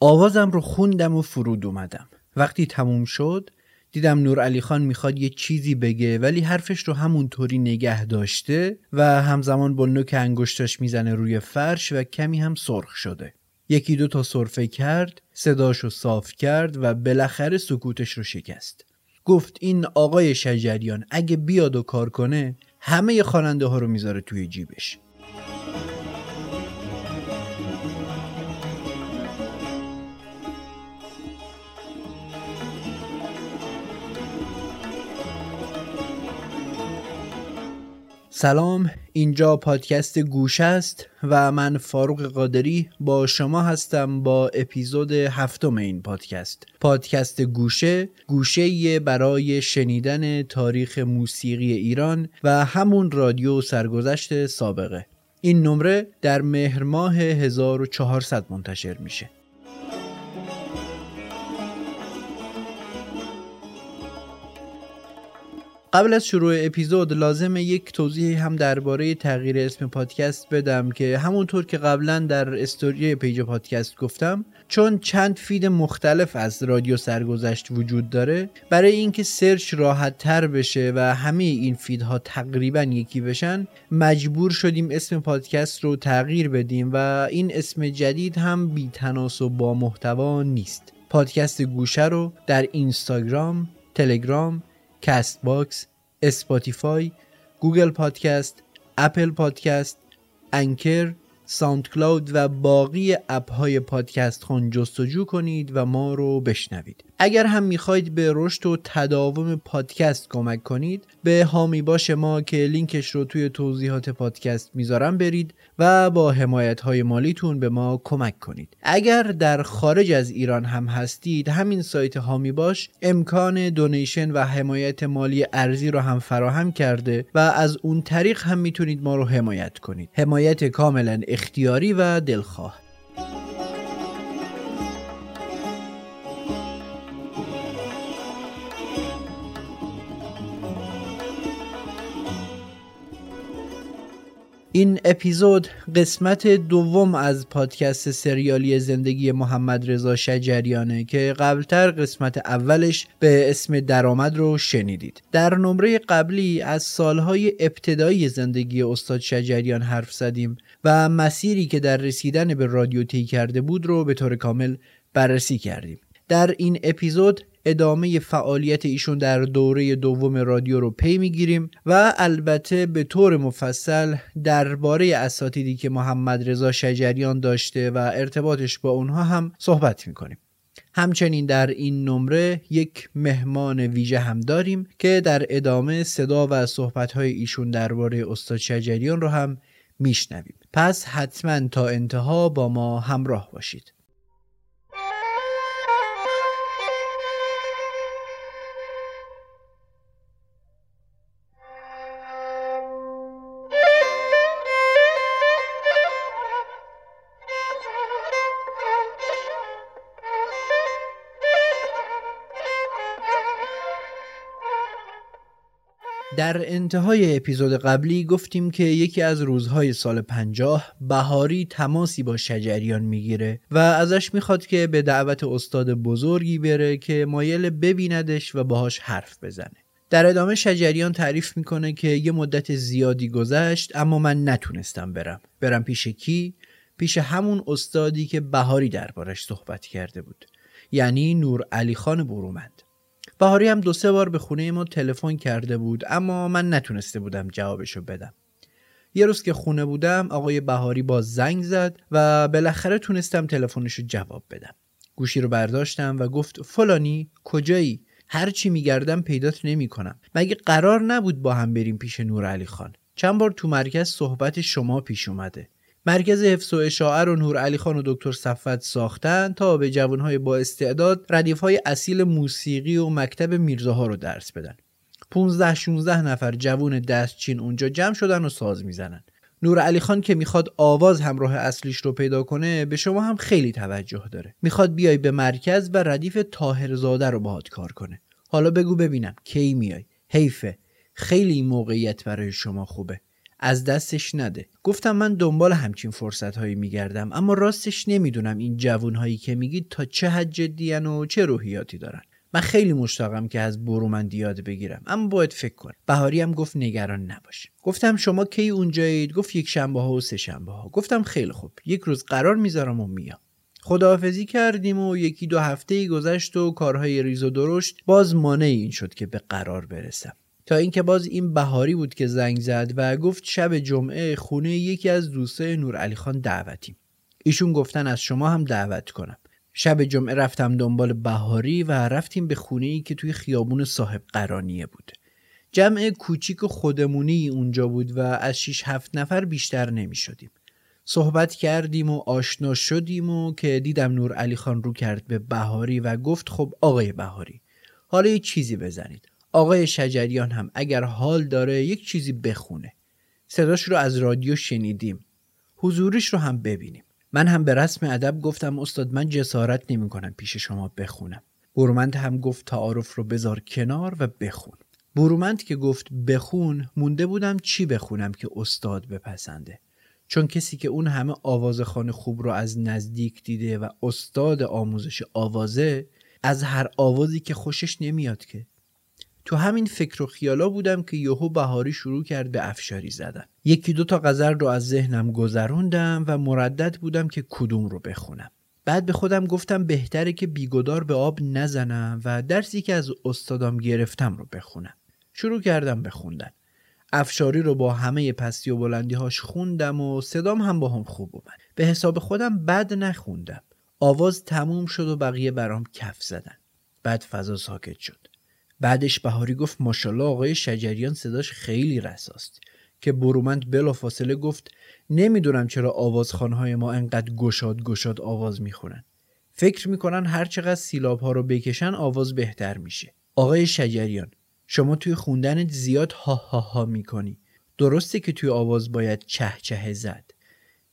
آوازم رو خوندم و فرود اومدم. وقتی تموم شد دیدم نور علی خان می‌خواد یه چیزی بگه ولی حرفش رو همونطوری نگه داشته و همزمان با نوک انگشتاش می‌زنه روی فرش و کمی هم سرخ شده. یکی دو تا صرفه کرد صداش رو صاف کرد و بالاخره سکوتش رو شکست. گفت این آقای شجریان اگه بیاد و کار کنه همه خواننده ها رو می‌ذاره توی جیبش. سلام اینجا پادکست گوش است و من فاروق قادری با شما هستم با اپیزود هفتم این پادکست. پادکست گوشه گوشه برای شنیدن تاریخ موسیقی ایران و همون رادیو سرگذشت سابقه. این نمره در مهر ماه 1400 منتشر میشه. قبل از شروع اپیزود لازمه یک توضیح هم درباره تغییر اسم پادکست بدم که همونطور که قبلا در story page پادکست گفتم چون چند feed مختلف از رادیو سرگذشت وجود داره برای اینکه search راحت تر بشه و همه این feed ها تقریبا یکی بشن مجبور شدیم اسم پادکست رو تغییر بدیم و این اسم جدید هم بی تناسب با محتوا نیست. پادکست گوشه رو در اینستاگرام، تلگرام، Castbox، Spotify، Google Podcast، Apple Podcast، Anchor، SoundCloud و باقی اپ های پادکست خوان جستجو کنید و ما رو بشنوید. اگر هم می‌خواید به رشد و تداوم پادکست کمک کنید به حامی باش ما که لینکش رو توی توضیحات پادکست می‌ذارم برید و با حمایت های مالیتون به ما کمک کنید. اگر در خارج از ایران هم هستید همین سایت حامی باش امکان donation و حمایت مالی ارزی رو هم فراهم کرده و از اون طریق هم می‌تونید ما رو حمایت کنید. حمایت کاملا اختیاری و دلخواه. این اپیزود قسمت دوم از پادکست سریالی زندگی محمد رضا شجریانه که قبلتر قسمت اولش به اسم درآمد رو شنیدید. در نمره قبلی از سالهای ابتدایی زندگی استاد شجریان حرف زدیم و مسیری که در رسیدن به رادیو طی کرده بود رو به طور کامل بررسی کردیم. در این اپیزود ادامه فعالیت ایشون در دوره دوم رادیو رو پی می‌گیریم و البته به طور مفصل درباره اساتیدی که محمد رضا شجریان داشته و ارتباطش با اونها هم صحبت می‌کنیم. همچنین در این نمره یک مهمان ویژه هم داریم که در ادامه صدا و صحبتهای ایشون درباره استاد شجریان رو هم میشنویم. پس حتما تا انتها با ما همراه باشید. در انتهای اپیزود قبلی گفتیم که یکی از روزهای سال پنجاه بهاری تماسی با شجریان می‌گیره و ازش می‌خواد که به دعوت استاد بزرگی بره که مایل ببیندش و باهاش حرف بزنه. در ادامه شجریان تعریف می‌کنه که یه مدت زیادی گذشت اما من نتونستم برم. برم پیش کی؟ پیش همون استادی که بهاری دربارش صحبت کرده بود یعنی نور علی خان برومند. بهاری هم دو سه بار به خونه ما تلفن کرده بود اما من نتونسته بودم جوابشو بدم. یه روز که خونه بودم آقای بهاری با زنگ زد و بالاخره تونستم تلفنشو جواب بدم. گوشی رو برداشتم و گفت فلانی کجایی؟ هر چی میگردم پیدات نمی‌کنم. مگه قرار نبود با هم بریم پیش نور علی خان؟ چند بار تو مرکز صحبت شما پیش اومده. مرکز حفظ و اشاعه رو نور علی خان و دکتر صفت ساختن تا به جوانهای با استعداد ردیفهای اصیل موسیقی و مکتب میرزاها رو درس بدن. 15 16 نفر جوون دستچین اونجا جمع شدن و ساز می‌زنن. نور علی خان که می‌خواد آواز همراه اصلیش رو پیدا کنه به شما هم خیلی توجه داره. می‌خواد بیای به مرکز و ردیف تاهرزاده رو باهات کار کنه. حالا بگو ببینم کی میای. حیفه. خیلی موقعیت برای شما خوبه. از دستش نده. گفتم من دنبال همچین فرصت هایی میگردم اما راستش نمی‌دونم این جوون هایی که میگید تا چه حد جدیان و چه روحیاتی دارن. من خیلی مشتاقم که از برومند یاد بگیرم اما باید فکر کنم. بهاری هم گفت نگران نباش گفتم شما کی اونجایید؟ گفت یک شنبه ها و سه شنبه ها گفتم خیلی خوب یک روز قرار می‌ذارم و میام. خداحافظی کردیم و یکی دو هفته گذشت و کارهای ریز و درشت باز مانع این شد که به قرار برسم. تا اینکه باز این بهاری بود که زنگ زد و گفت شب جمعه خونه یکی از دوستای نور خان دعوتیم. ایشون گفتن از شما هم دعوت کنم. شب جمعه رفتم دنبال بهاری و رفتیم به خونه ای که توی خیابون صاحب قرانیه بود. جمع کوچیک و خودمونی اونجا بود و از 6 هفت نفر بیشتر نمی شدیم. صحبت کردیم و آشنا شدیم و که دیدم نور علی خان رو کرد به بهاری و گفت خب آقای بهاری حالا یه چیزی بزنید. آقای شجریان هم اگر حال داره یک چیزی بخونه. صداش رو از رادیو شنیدیم. حضورش رو هم ببینیم. من هم به رسم ادب گفتم استاد من جسارت نمی کنم پیش شما بخونم. برومند هم گفت تعارف رو بذار کنار و بخون. برومند که گفت بخون مونده بودم چی بخونم که استاد بپسنده. چون کسی که اون همه آوازخان خوب رو از نزدیک دیده و استاد آموزش آوازه از هر آوازی که خوشش نمیاد که. تو همین فکر و خیالا بودم که یهو بهاری شروع کرد به افشاری زدن. یکی دو تا غزل رو از ذهنم گذروندم و مردد بودم که کدوم رو بخونم. بعد به خودم گفتم بهتره که بیگدار به آب نزنم و درسی که از استادام گرفتم رو بخونم. شروع کردم بخوندن افشاری رو با همه پستی و بلندی هاش خوندم و صدام هم با هم خوب اومد. به حساب خودم بد نخوندم. آواز تموم شد و بقیه برام کف زدن. بعد فضا ساکت شد. بعدش بهاری گفت ماشاءالله آقای شجریان صداش خیلی رساست. که برومند بلافاصله گفت نمی‌دونم چرا آوازخانهای ما انقدر گشاد گشاد آواز می‌خونن فکر می‌کنن هر چقدر سیلاب ها رو بکشن آواز بهتر میشه. آقای شجریان شما توی خوندنت زیاد ها ها ها می‌کنی. درسته که توی آواز باید چه چه زد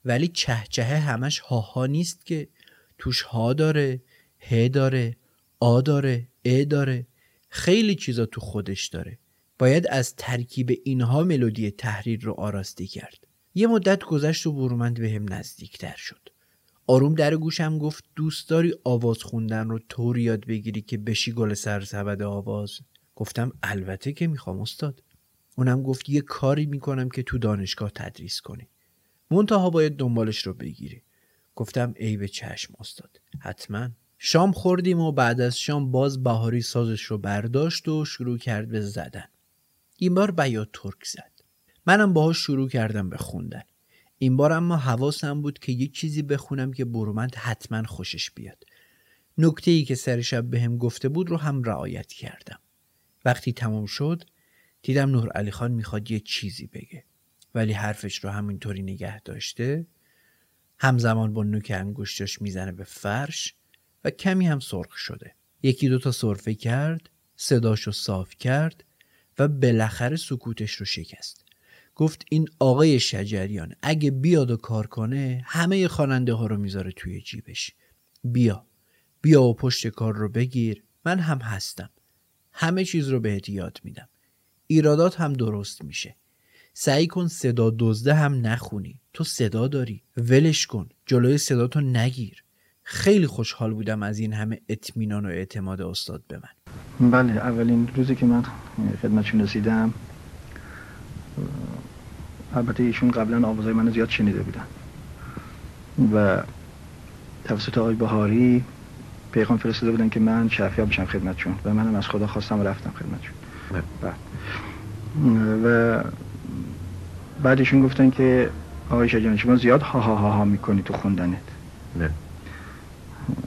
ولی چه چه همش ها ها نیست که. توش ها داره ه داره آ داره ا داره. خیلی چیزا تو خودش داره. باید از ترکیب اینها ملودی تحریر رو آراسته کرد. یه مدت گذشت و برومند به هم نزدیکتر شد. آروم در گوشم گفت دوست داری آواز خوندن رو طور یاد بگیری که بشی گل سرسبد آواز؟ گفتم البته که می‌خوام استاد. اونم گفت یه کاری می‌کنم که تو دانشگاه تدریس کنی. منتها باید دنبالش رو بگیری. گفتم ای به چشم استاد حتما. شام خوردیم و بعد از شام باز بهاری سازش رو برداشت و شروع کرد به زدن. این بار بیات ترک زد. منم باهاش شروع کردم به خوندن. این بار اما حواسم بود که یک چیزی بخونم که برومند حتما خوشش بیاد. نکته ای که سر شب هم گفته بود رو هم رعایت کردم. وقتی تمام شد دیدم نور علی خان می‌خواد یه چیزی بگه. ولی حرفش رو همینطوری نگه داشته همزمان با نوک انگشتش می‌زنه به فرش و کمی هم سرخ شده. یکی دوتا صرفه کرد صداشو صاف کرد و بالاخره سکوتش رو شکست. گفت این آقای شجریان اگه بیاد و کار کنه همه خواننده ها رو می‌ذاره توی جیبش. بیا بیا و پشت کار رو بگیر من هم هستم. همه چیز رو بهت یاد میدم. ایرادات هم درست میشه. سعی کن صدا دزده هم نخونی. تو صدا داری. ولش کن. جلوی صداتو نگیر. خیلی خوشحال بودم از این همه اطمینان و اعتماد استاد به من. بله اولین روزی که من خدمتشون رسیدم البته ایشون قبلا آوازهای من زیاد شنیده بودن. و توسط آقای بهاری پیغام فرستاده بودن که من شرفیاب بشم خدمتشون و منم از خدا خواستم و رفتم خدمتشون. بعد و بعدشون گفتن که آقای شجان شما زیاد ها ها ها ها می‌کنی تو خوندنت. نه.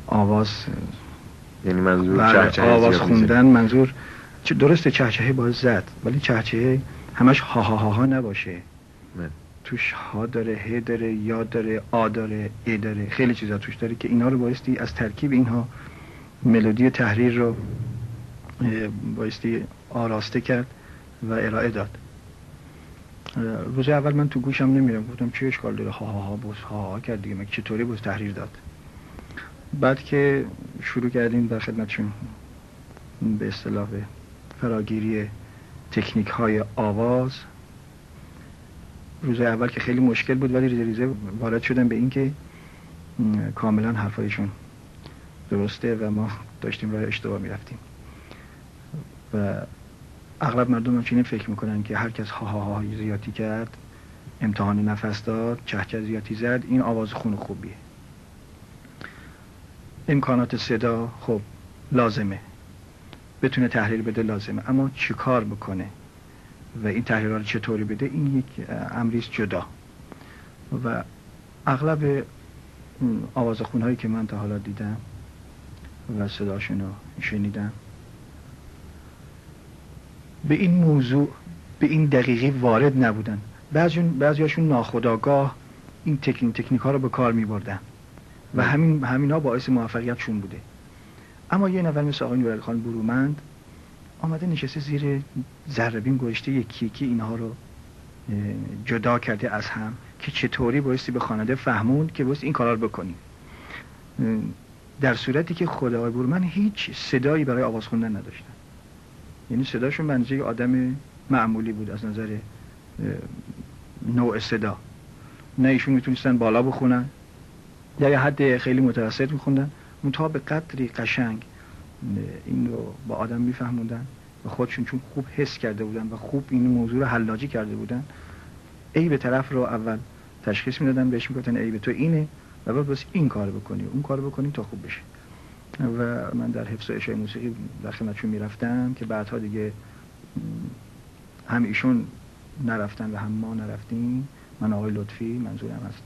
آواز یعنی منظور بله آواز خوندن منظور درسته چهچهه باید زد ولی چهچهه همش ها ها ها ها نباشه. نه. توش ها داره ه داره یا داره آ داره ای داره خیلی چیزا توش داره که اینا رو بایستی از ترکیب اینها ملودی تحریر رو بایستی آراسته کرد و ارائه داد. روز اول من تو گوشم نمیرم گفتم چه اشکال داره؟ ها ها ها بوس ها ها کرد دیگه چطوری بوس تحریر داد؟ بعد که شروع کردیم در خدمتشون به اصطلاح فراگیری تکنیک های آواز. روز اول که خیلی مشکل بود ولی ریزه ریزه وارد شدن به این که کاملا حرفایشون درسته و ما داشتیم راه اشتباه می‌رفتیم. و اغلب مردم همچینه فکر می‌کنن که هر کس ها ها ها زیادی کرد امتحان نفس داد چهچه زیادی زد این آواز خون خوبیه. امکانات صدا خب لازمه. بتونه تحلیل بده لازمه. اما چی کار بکنه؟ و این تحلیل رو چطوری بده؟ این یک امریست جدا. و اغلب آواز خونهایی که من تا حالا دیدم و صداشون رو شنیدم به این موضوع به این دقیقی وارد نبودن. بعضی بعضیاشون ناخداگاه این تکنیک تکنیک ها رو به کار می بردن و همین همینا باعث موفقیتشون بوده. اما یه نفر مثل آقای نورعلی خان برومند آمده نشسته زیر ذربین گوشته یکی یکی اینها رو جدا کرده از هم که چطوری بایستی به خانده فهموند که بایستی این کارا رو بکنیم در صورتی که خود آقای برومند هیچ صدایی برای آواز خوندن نداشتن. یعنی صداشون بنزه آدم معمولی بود از نظر نوع صدا. نه ایشون می‌تونستن بالا بخونن. یا یه حد خیلی متوسط میخوندن. منتها به قدری قشنگ این رو با آدم میفهموندن. و خودشون چون خوب حس کرده بودن و خوب این موضوع رو حلاجی کرده بودن. ای به طرف رو اول تشخیص می‌دادن بهش می‌گفتن ای به تو اینه و بعد بس این کار بکنی اون کار بکنی تا خوب بشه. و من در حفظ اشای موسیقی در خدمتشون می‌رفتم که بعدها دیگه هم ایشون نرفتن و هم ما نرفتیم. من آقای لطفی منظورم هست.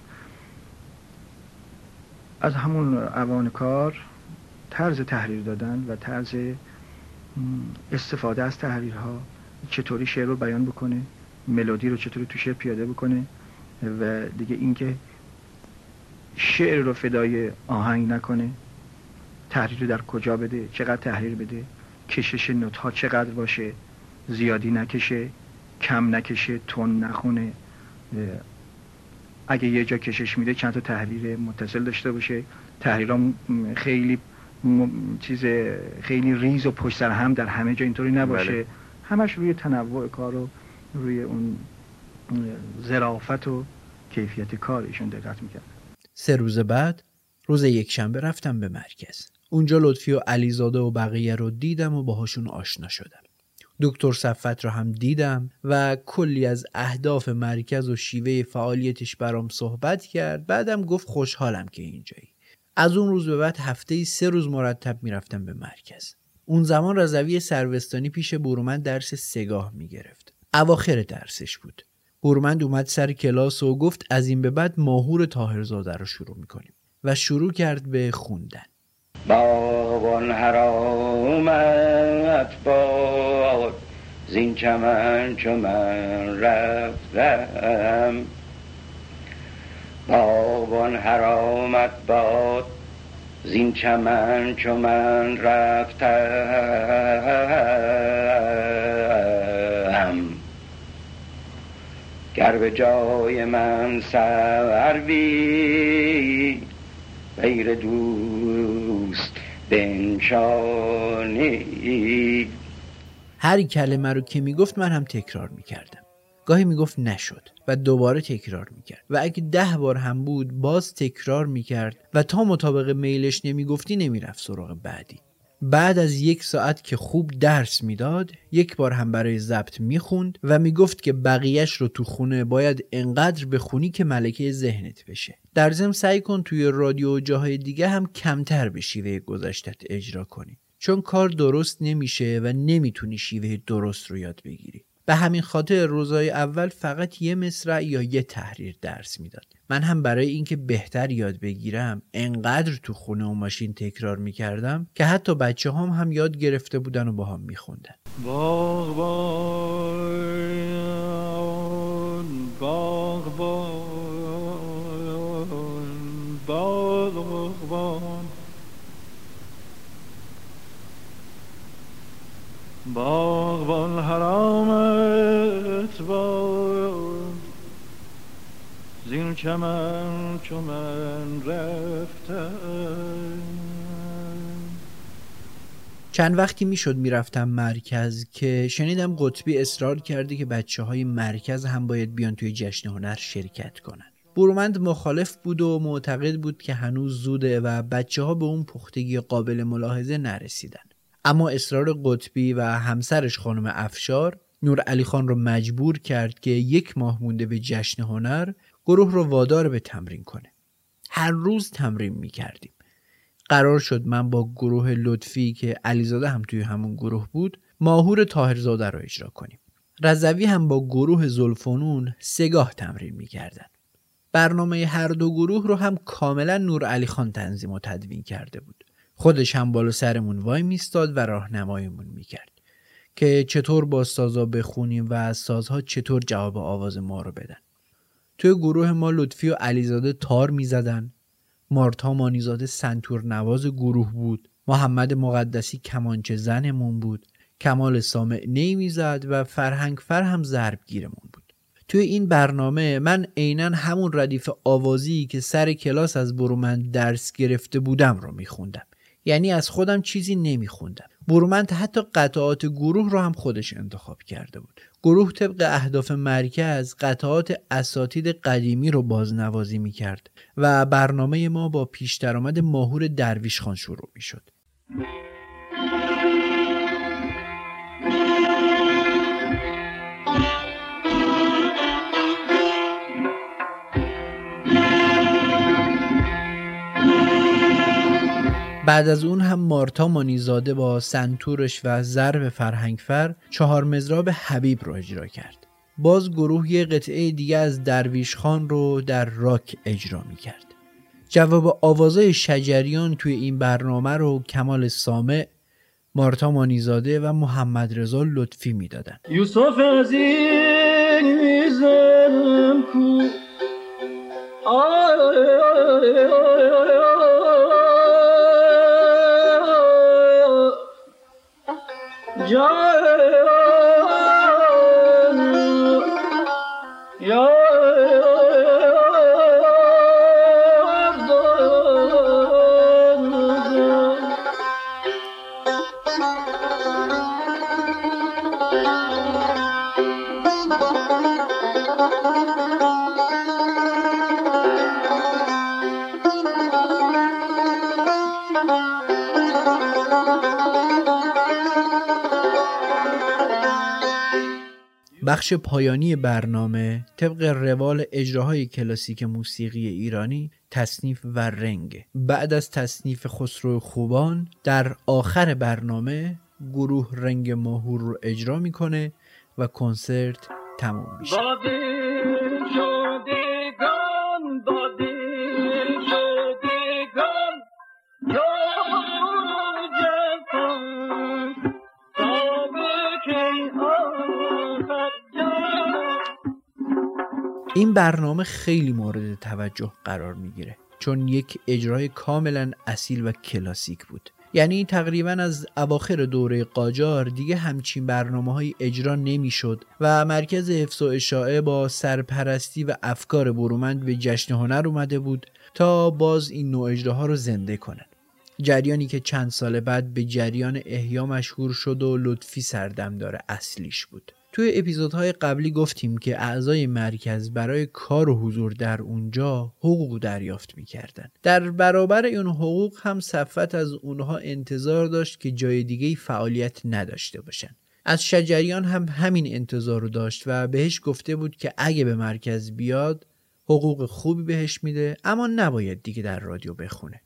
از همون اوان کار طرز تحریر دادن و طرز استفاده از تحریرها چطوری شعر رو بیان بکنه ملودی رو چطوری تو شعر پیاده بکنه و دیگه اینکه شعر رو فدای آهنگ نکنه تحریر رو در کجا بده چقدر تحریر بده کشش نوت ها چقدر باشه زیادی نکشه کم نکشه تون نخونه اگه یه جا کشش میده چند تا تحریر متصل داشته باشه. تحریرام خیلی چیز خیلی ریز و پشت سر هم در همه جا اینطوری نباشه. بله. همش روی تنوع کار و روی اون ظرافت و کیفیت کار ایشون دقت می‌کرد. سه روز بعد روز یک شنبه رفتم به مرکز. اونجا لطفی و علیزاده و بقیه رو دیدم و باهاشون آشنا شدم. دکتر صفت رو هم دیدم و کلی از اهداف مرکز و شیوه فعالیتش برام صحبت کرد. بعدم گفت خوشحالم که اینجایی. از اون روز به بعد هفته سه روز مرتب می‌رفتم به مرکز. اون زمان رضوی سروستانی پیش برومند درس سگاه می‌گرفت. اواخر درسش بود. برومند اومد سر کلاس و گفت از این به بعد ماهور تاهرزاده رو شروع می‌کنیم و شروع کرد به خوندن. بابان حرامت باد. زین چمن چو من رفتم. بابان حرامت باد. زین چمن چو من رفتم. گر به جای من سروی غیر دوست بنشانی هر کلمه رو که می‌گفت من هم تکرار می‌کردم. گاهی می‌گفت نشد و دوباره تکرار می‌کرد. و اگه ده بار هم بود باز تکرار می‌کرد و تا مطابق میلش نمی‌گفتی نمی‌رفت سراغ بعدی. بعد از یک ساعت که خوب درس می‌داد یک بار هم برای ضبط می‌خوند و می‌گفت که بقیهش رو تو خونه باید انقدر بخونی که ملکه ذهنت بشه. در ضمن سعی کن توی رادیو و جاهای دیگه هم کمتر به شیوه گذشتت اجرا کنی. چون کار درست نمیشه و نمی‌تونی شیوه درست رو یاد بگیری. به همین خاطر روزای اول فقط یه مصرع یا یه تحریر درس می‌داد. من هم برای اینکه بهتر یاد بگیرم انقدر تو خونه و ماشین تکرار می‌کردم که حتی بچه هم هم یاد گرفته بودن و با هم میخوندن. باغ باغ باغبان حرامت باد زین چمن چو من رفتم. چند وقتی می‌شد می‌رفتم مرکز که شنیدم قطبی اصرار کرده که بچه های مرکز هم باید بیان توی جشن هنر شرکت کنن. برومند مخالف بود و معتقد بود که هنوز زوده و بچه ها به اون پختگی قابل ملاحظه نرسیدن. اما اصرار قطبی و همسرش خانم افشار نور علی خان رو مجبور کرد که یک ماه مونده به جشن هنر گروه رو وادار به تمرین کنه. هر روز تمرین می کردیم قرار شد من با گروه لطفی که علیزاده هم توی همون گروه بود ماهور تاهرزاده رو اجرا کنیم. رضوی هم با گروه زلفانون سگاه تمرین می‌کردن. برنامه هر دو گروه رو هم کاملا نور علی خان تنظیم و تدوین کرده بود. خودش هم بالا سرمون وای میستاد و راهنماییمون می‌کرد که چطور با سازا بخونیم و سازها چطور جواب آواز ما رو بدن. توی گروه ما لطفی و علیزاده تار می‌زدن. مارتا مانیزاده سنتور نواز گروه بود. محمد مقدسی کمانچه زنمون بود. کمال سامع نی می‌زد و فرهنگ فر هم ضربگیرمون بود. توی این برنامه من عینا همون ردیف آوازی که سر کلاس از برومند درس گرفته بودم رو میخوندم. یعنی از خودم چیزی نمیخوندم. برومند حتی قطعات گروه رو هم خودش انتخاب کرده بود. گروه طبق اهداف مرکز قطعات اساتید قدیمی رو بازنوازی می کرد و برنامه ما با پیش درآمد ماهور درویش خان شروع می بعد از اون هم مارتا مانیزاده با سنتورش و ضرب فرهنگفر چهار مزراب حبیب رو اجرا کرد. باز گروه یه قطعه دیگه از درویش خان رو در راک اجرا می کرد. جواب آوازای شجریان توی این برنامه رو کمال سامع مارتا مانیزاده و محمد رضا لطفی می‌دادن. یوسف عزیزم کو John. بخش پایانی برنامه طبق روال اجراهای کلاسیک موسیقی ایرانی تصنیف و رنگ. بعد از تصنیف خسرو خوبان در آخر برنامه گروه رنگ ماهور رو اجرا می‌کنه و کنسرت تموم میشه. این برنامه خیلی مورد توجه قرار می‌گیره چون یک اجرای کاملا اصیل و کلاسیک بود. یعنی تقریبا از اواخر دوره قاجار دیگه همچین برنامه های اجرا نمی‌شد و مرکز حفظ و اشاعه با سرپرستی و افکار برومند به جشن هنر اومده بود تا باز این نوع اجراها رو زنده کنن جریانی که چند سال بعد به جریان احیا مشهور شد و لطفی سردمدار اصلیش بود. توی اپیزودهای قبلی گفتیم که اعضای مرکز برای کار و حضور در اونجا حقوق دریافت می‌کردن. در برابر اون حقوق هم صفت از اونها انتظار داشت که جای دیگه فعالیت نداشته باشن. از شجریان هم همین انتظار رو داشت و بهش گفته بود که اگه به مرکز بیاد حقوق خوبی بهش میده اما نباید دیگه در رادیو بخونه.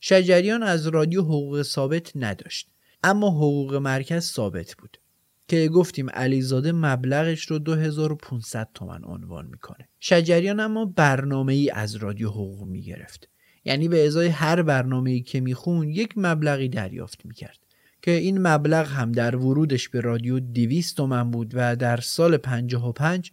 شجریان از رادیو حقوق ثابت نداشت اما حقوق مرکز ثابت بود. که گفتیم علیزاده مبلغش رو 2500 تومن عنوان می‌کنه. شجریان اما برنامه ای از رادیو حقوق می‌گرفت. یعنی به ازای هر برنامه ای که میخون یک مبلغی دریافت می‌کرد. که این مبلغ هم در ورودش به رادیو 200 تومن بود و در سال 55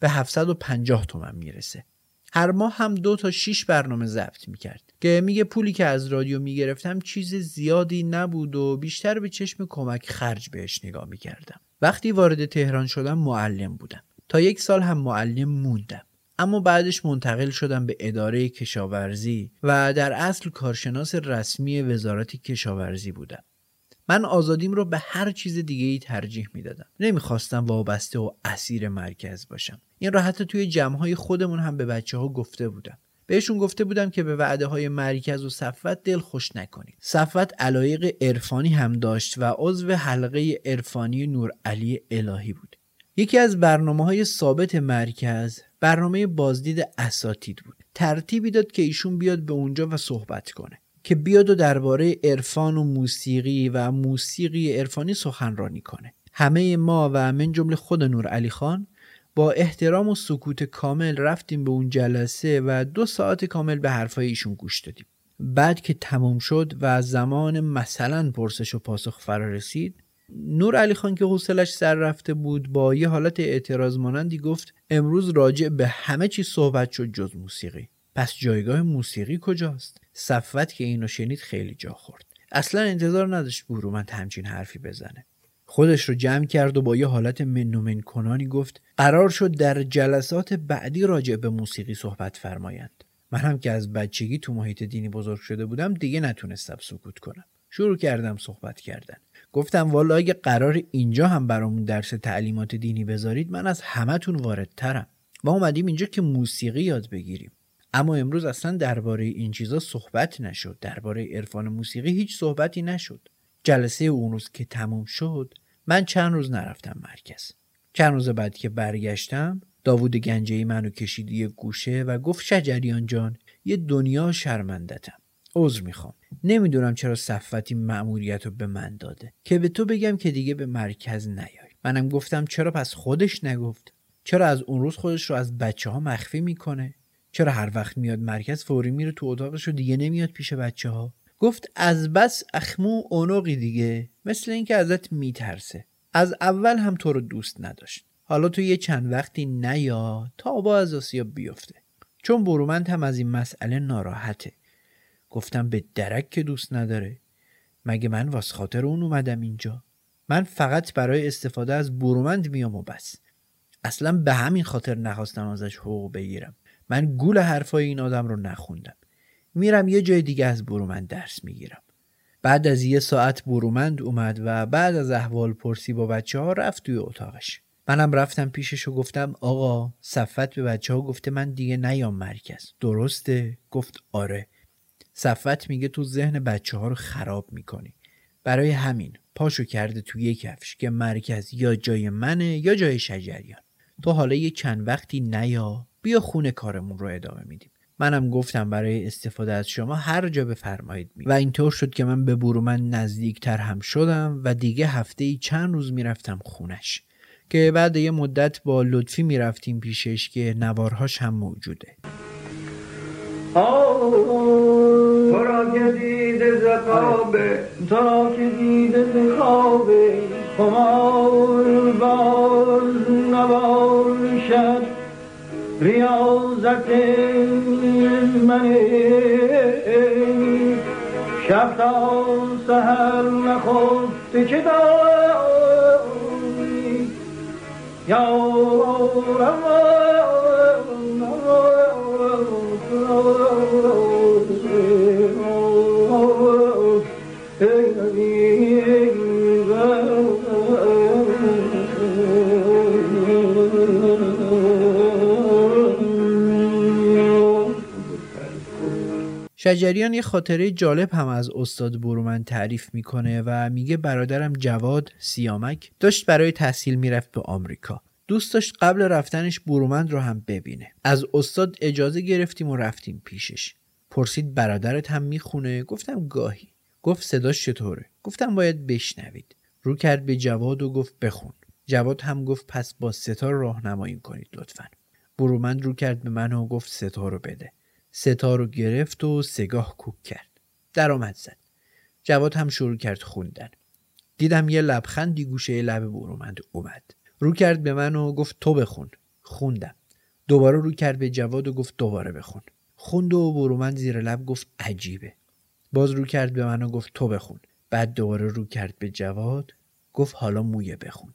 به 750 تومن می‌رسه. هر ماه هم دو تا 6 برنامه ضبط می‌کرد. که میگه پولی که از رادیو می‌گرفتم چیز زیادی نبود و بیشتر به چشم کمک خرج بهش نگاه می‌کردم. وقتی وارد تهران شدم معلم بودم. تا یک سال هم معلم موندم. اما بعدش منتقل شدم به اداره کشاورزی و در اصل کارشناس رسمی وزارت کشاورزی بودم. من آزادیم رو به هر چیز دیگه ای ترجیح می‌دادم. نمی‌خواستم وابسته و اسیر مرکز باشم. این را حتی توی جمعهای خودمون هم به بچه ها گفته بودم. بهشون گفته بودم که به وعده های مرکز و صفت دل خوش نکنید. صفت علایق عرفانی هم داشت و عضو حلقه عرفانی نور علی الهی بود. یکی از برنامه های ثابت مرکز برنامه بازدید اساتید بود. ترتیبی داد که ایشون بیاد به اونجا و صحبت کنه که بیاد و درباره عرفان و موسیقی و موسیقی عرفانی سخنرانی کنه. همه ما و من جمله خود نور علی خان با احترام و سکوت کامل رفتیم به اون جلسه و دو ساعت کامل به حرفای ایشون گوش دادیم. بعد که تموم شد و زمان مثلا پرسش و پاسخ فرا رسید نور علی خان که حوصلش سر رفته بود با یه حالت اعتراض مانندی گفت امروز راجع به همه چیز صحبت شد جز موسیقی. پس جایگاه موسیقی کجاست؟ صفوت که اینو شنید خیلی جا خورد. اصلا انتظار نداشت برومند همچین حرفی بزنه. خودش رو جمع کرد و با یه حالت منومن کنانی گفت قرار شد در جلسات بعدی راجع به موسیقی صحبت فرمایند. من هم که از بچگی تو محیط دینی بزرگ شده بودم دیگه نتونستم سکوت کنم. شروع کردم صحبت کردن. گفتم والا اگه قرار اینجا هم برامون درس تعلیمات دینی بذارید من از همتون واردترم. و اومدیم اینجا که موسیقی یاد بگیریم. اما امروز اصلا درباره این چیزا صحبت نشد. درباره عرفان موسیقی هیچ صحبتی نشد. جلسه اون روز که تموم شد من چند روز نرفتم مرکز. چند روز بعد که برگشتم داوود گنجهی منو کشید یه گوشه و گفت شجریان جان یه دنیا شرمندتم. عذر می‌خوام. نمی‌دونم چرا صفت این رو به من داده. که به تو بگم که دیگه به مرکز نیای. منم گفتم چرا پس خودش نگفت؟ چرا از اون روز خودش رو از بچه ها مخفی می‌کنه؟ چرا هر وقت میاد مرکز فوری میره تو اتاقش و دیگه نمیاد پیش بچه ها گفت از بس اخمو اونوقی دیگه مثل اینکه ازت میترسه. از اول هم تو رو دوست نداشت. حالا تو یه چند وقتی نیا تا با از آسیا بیفته. چون برومند هم از این مسئله ناراحته. گفتم به درک که دوست نداره. مگه من واس خاطر اون اومدم اینجا؟ من فقط برای استفاده از برومند میام و بس. اصلا به همین خاطر نخواستم ازش حقوق بگیرم. من گول حرفای این آدم رو نخوندم. میرم یه جای دیگه از برومند درس می‌گیرم. بعد از یه ساعت برومند اومد و بعد از احوال پرسی با بچه ها رفت توی اتاقش. منم رفتم پیشش و گفتم آقا صفت به بچه ها گفته من دیگه نیام مرکز. درسته؟ گفت آره. صفت میگه تو ذهن بچه ها رو خراب می‌کنی. برای همین پاشو کرده تو یک کفش که مرکز یا جای منه یا جای شجریان. تو حالا یه چند وقتی نیا بیا خونه کارمون رو ادامه میدیم. منم گفتم برای استفاده از شما هر جا بفرمایید می و اینطور شد که من به برومن نزدیکتر هم شدم و دیگه هفته ای چند روز می‌رفتم خونش که بعد یه مدت با لطفی می‌رفتیم پیشش که نوارهاش هم موجوده. تو را که دیده زقابه تو را که دیده زقابه خمار باز نباشد ریاضت من شب تا سهر نخفته که داری. یا شجریان یه خاطره جالب هم از استاد برومن تعریف می‌کنه و میگه برادرم جواد سیامک داشت برای تحصیل می‌رفت به آمریکا. دوست داشت قبل رفتنش برومند رو هم ببینه. از استاد اجازه گرفتیم و رفتیم پیشش. پرسید برادرت هم می‌خونه؟ گفتم گاهی. گفت صداش چطوره؟ گفتم باید بشنوید. رو کرد به جواد و گفت بخون. جواد هم گفت پس با ستار راهنمایی کنید لطفا. برومند رو کرد به من و گفت ستار رو بده. ستار رو گرفت و سگاه کوک کرد. درآمد زد. جواد هم شروع کرد خوندن. دیدم یه لبخندی گوشه لب برومند اومد. رو کرد به من و گفت تو بخون. خوندم. دوباره رو کرد به جواد و گفت دوباره بخون. خوند و برومند زیر لب گفت عجیبه. باز رو کرد به من و گفت تو بخون. بعد دوباره رو کرد به جواد گفت حالا مویه بخون.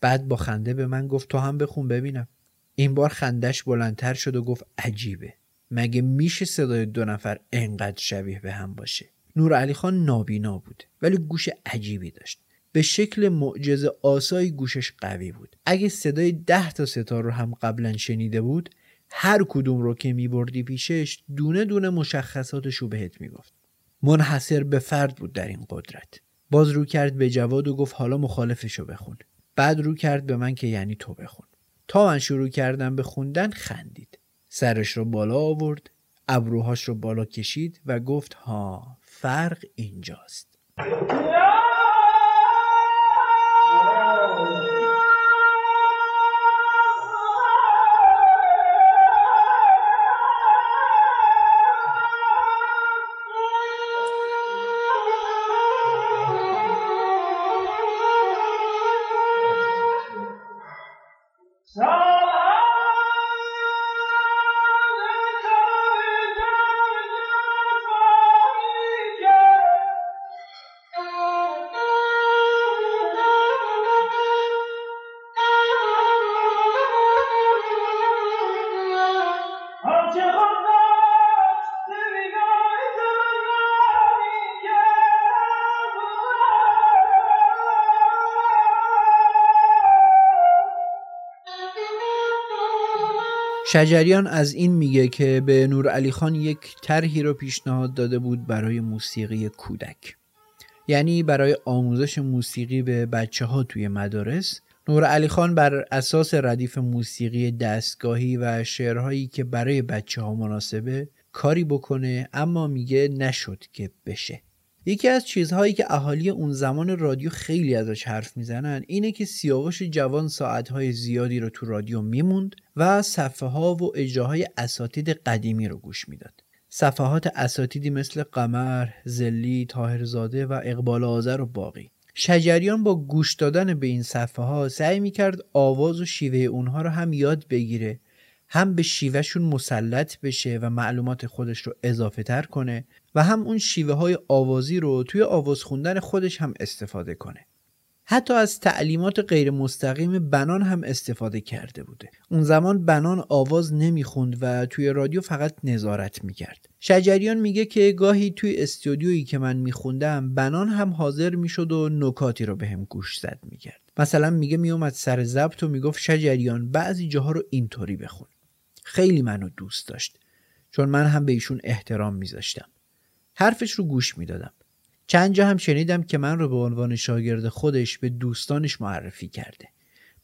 بعد با خنده به من گفت تو هم بخون ببینم. این بار خندش بلندتر شد و گفت عجیبه. مگه میشه صدای دو نفر انقدر شبیه به هم باشه؟ نور علی خان نابینا بود ولی گوش عجیبی داشت. به شکل معجزه آسایی گوشش قوی بود. اگه صدای ده تا ستار رو هم قبلا شنیده بود هر کدوم رو که میبردی پیشش دونه دونه مشخصاتش رو بهت می‌گفت. منحصر به فرد بود در این قدرت. باز رو کرد به جواد و گفت حالا مخالفشو بخون. بعد رو کرد به من که یعنی تو بخون. تا من شروع کردم به خوندن خندید. سرش رو بالا آورد ابروهاش رو بالا کشید و گفت ها فرق اینجاست. شجریان از این میگه که به نور علی خان یک طرحی رو پیشنهاد داده بود برای موسیقی کودک. یعنی برای آموزش موسیقی به بچه ها توی مدارس نور علی خان بر اساس ردیف موسیقی دستگاهی و شعرهایی که برای بچه ها مناسبه کاری بکنه اما میگه نشد که بشه. یکی از چیزهایی که اهالی اون زمان رادیو خیلی ازش حرف می‌زنن اینه که سیاوش جوان ساعتهای زیادی رو تو رادیو میموند و صفحه ها و اجراهای اساتید قدیمی رو گوش می‌داد. صفحات اساتیدی مثل قمر، زلی، تاهرزاده و اقبال آذر و باقی. شجریان با گوش دادن به این صفحه ها سعی می‌کرد آواز و شیوه اونها رو هم یاد بگیره هم به شیوهشون مسلط بشه و معلومات خودش رو اضافه تر کنه و هم اون شیوه های آوازی رو توی آواز خوندن خودش هم استفاده کنه. حتی از تعلیمات غیر مستقیم بنان هم استفاده کرده بوده. اون زمان بنان آواز نمی‌خوند و توی رادیو فقط نظارت می‌کرد. شجریان میگه که گاهی توی استودیویی که من میخوندم بنان هم حاضر می‌شد و نکاتی رو بهم به گوش زد می‌کرد. مثلا میگه میومد سر ضبط و می‌گفت شجریان بعضی جاها رو اینطوری بخون. خیلی منو دوست داشت چون من هم به ایشون احترام میذاشتم. حرفش رو گوش می‌دادم. چند جا هم شنیدم که من رو به عنوان شاگرد خودش به دوستانش معرفی کرده.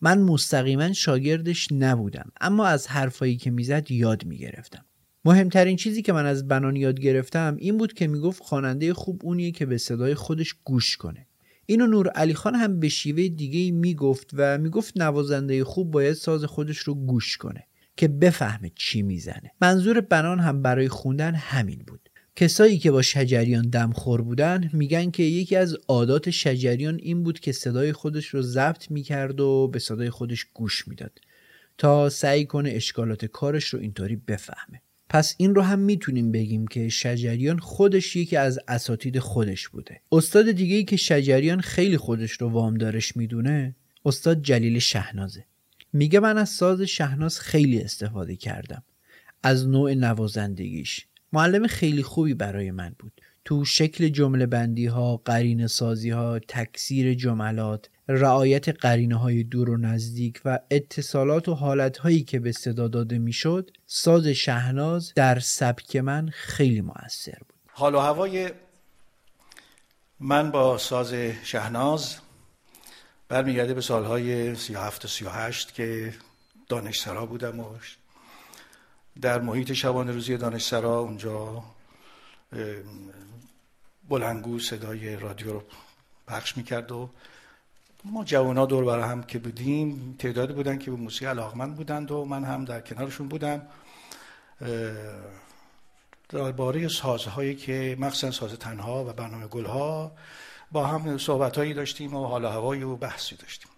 من مستقیما شاگردش نبودم اما از حرفایی که می‌زد یاد می‌گرفتم. مهمترین چیزی که من از بنان یاد گرفتم این بود که می‌گفت خواننده خوب اونیه که به صدای خودش گوش کنه. اینو نور علی خان هم به شیوه دیگه می‌گفت و می‌گفت نوازنده خوب باید ساز خودش رو گوش کنه که بفهمه چی می‌زنه. منظور بنان هم برای خوندن همین بود. کسایی که با شجریان دمخور بودن میگن که یکی از عادات شجریان این بود که صدای خودش رو ضبط می‌کرد و به صدای خودش گوش می‌داد تا سعی کنه اشکالات کارش رو اینطوری بفهمه پس این رو هم می‌تونیم بگیم که شجریان خودش یکی از اساتید خودش بوده استاد دیگه که شجریان خیلی خودش رو وامدارش می‌دونه استاد جلیل شهنازه میگه من از ساز شهناز خیلی استفاده کردم. از نوع نوازندگیش. معلم خیلی خوبی برای من بود. تو شکل جمله بندی ها قرین سازی ها تکثیر جملات رعایت قرینه های دور و نزدیک و اتصالات و حالت هایی که به صدا داده می‌شد ساز شهناز در سبک من خیلی موثر بود. حال و هوای من با ساز شهناز برمیگرده به سالهای 37 و 38 که دانشسرا بودم و در محیط شبانه روزی دانشسرا اونجا بلنگو صدای رادیو رو پخش می‌کرد و ما جوانا دور برای هم که بودیم تعدادی بودن که به موسیقی علاقمند بودند و من هم در کنارشون بودم. درباره سازهایی که مخصوصا ساز تنها و برنامه گلها با هم صحبتهایی داشتیم و حال هوایی و بحثی داشتیم.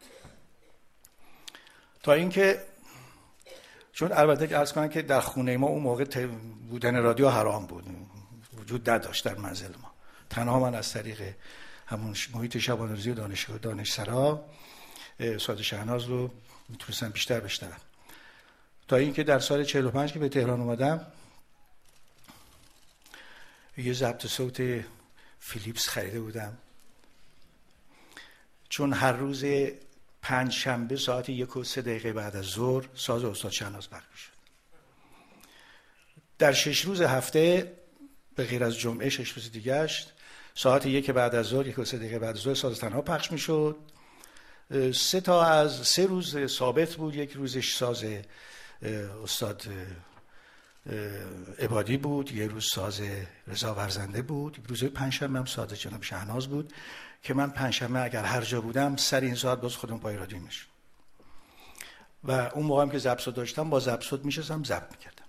تا اینکه چون البته ارز کنم که در خونه ما اون موقع بودن رادیو حرام بود. وجود نداشت در منزل ما. تنها من از طریق همون محیط شبانه روزی دانشگاه دانشسرا ساز شهناز رو می‌تونستم بیشتر بشنوم. تا اینکه در سال 45 که به تهران اومدم یه ضبط صوت فیلیپس خریده بودم. چون هر روز پنج شنبه ساعت یک و سه دقیقه بعد از ظهر ساز استاد شهناز پخش می‌شد. در شش روز هفته به غیر از جمعه شش روز دیگشت ساعت یک بعد از ظهر یک و سه دقیقه بعد از ظهر ساز تنها پخش می‌شد. سه تا از سه روز ثابت بود. یک روزش ساز استاد عبادی بود. یه روز ساز رضا ورزنده بود. روز پنجشنبه هم ساز جناب شهناز بود. که من پنجشنبه اگر هر جا بودم سر این ساعت باز خودم پای رادیو میشم و اون موقع هم که زبسود داشتم با زبسود میشستم زب می‌کردم.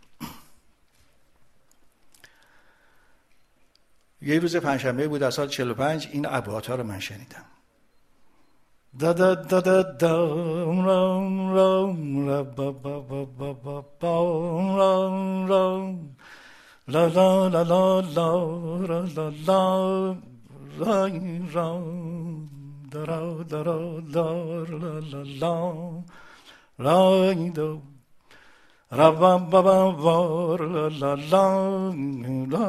یه روز پنجشنبه بود در سال 45 این ابوات ها رو من شنیدم. da da da da da ram ram ra ba ba ba ba ba ba ram ram la la la la la ra la la ra ra da ra da ra la la la. La ra do. Ra ba ba ba ba la la la. La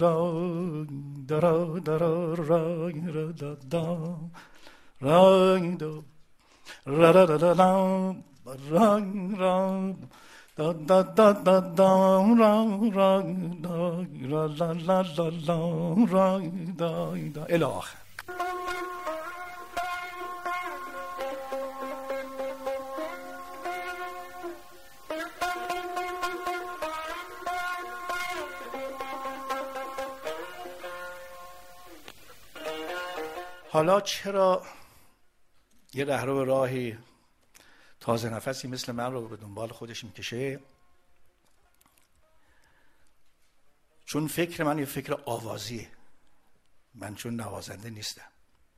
ra da ra da ra ra ra da da. Rang do. Ra ra ra ra rang rang د حالا چرا یه رهرو راهی؟ تازه نفسی مثل من رو به دنبال خودش می‌کشه. چون فکر من یه فکر آوازیه. من چون نوازنده نیستم.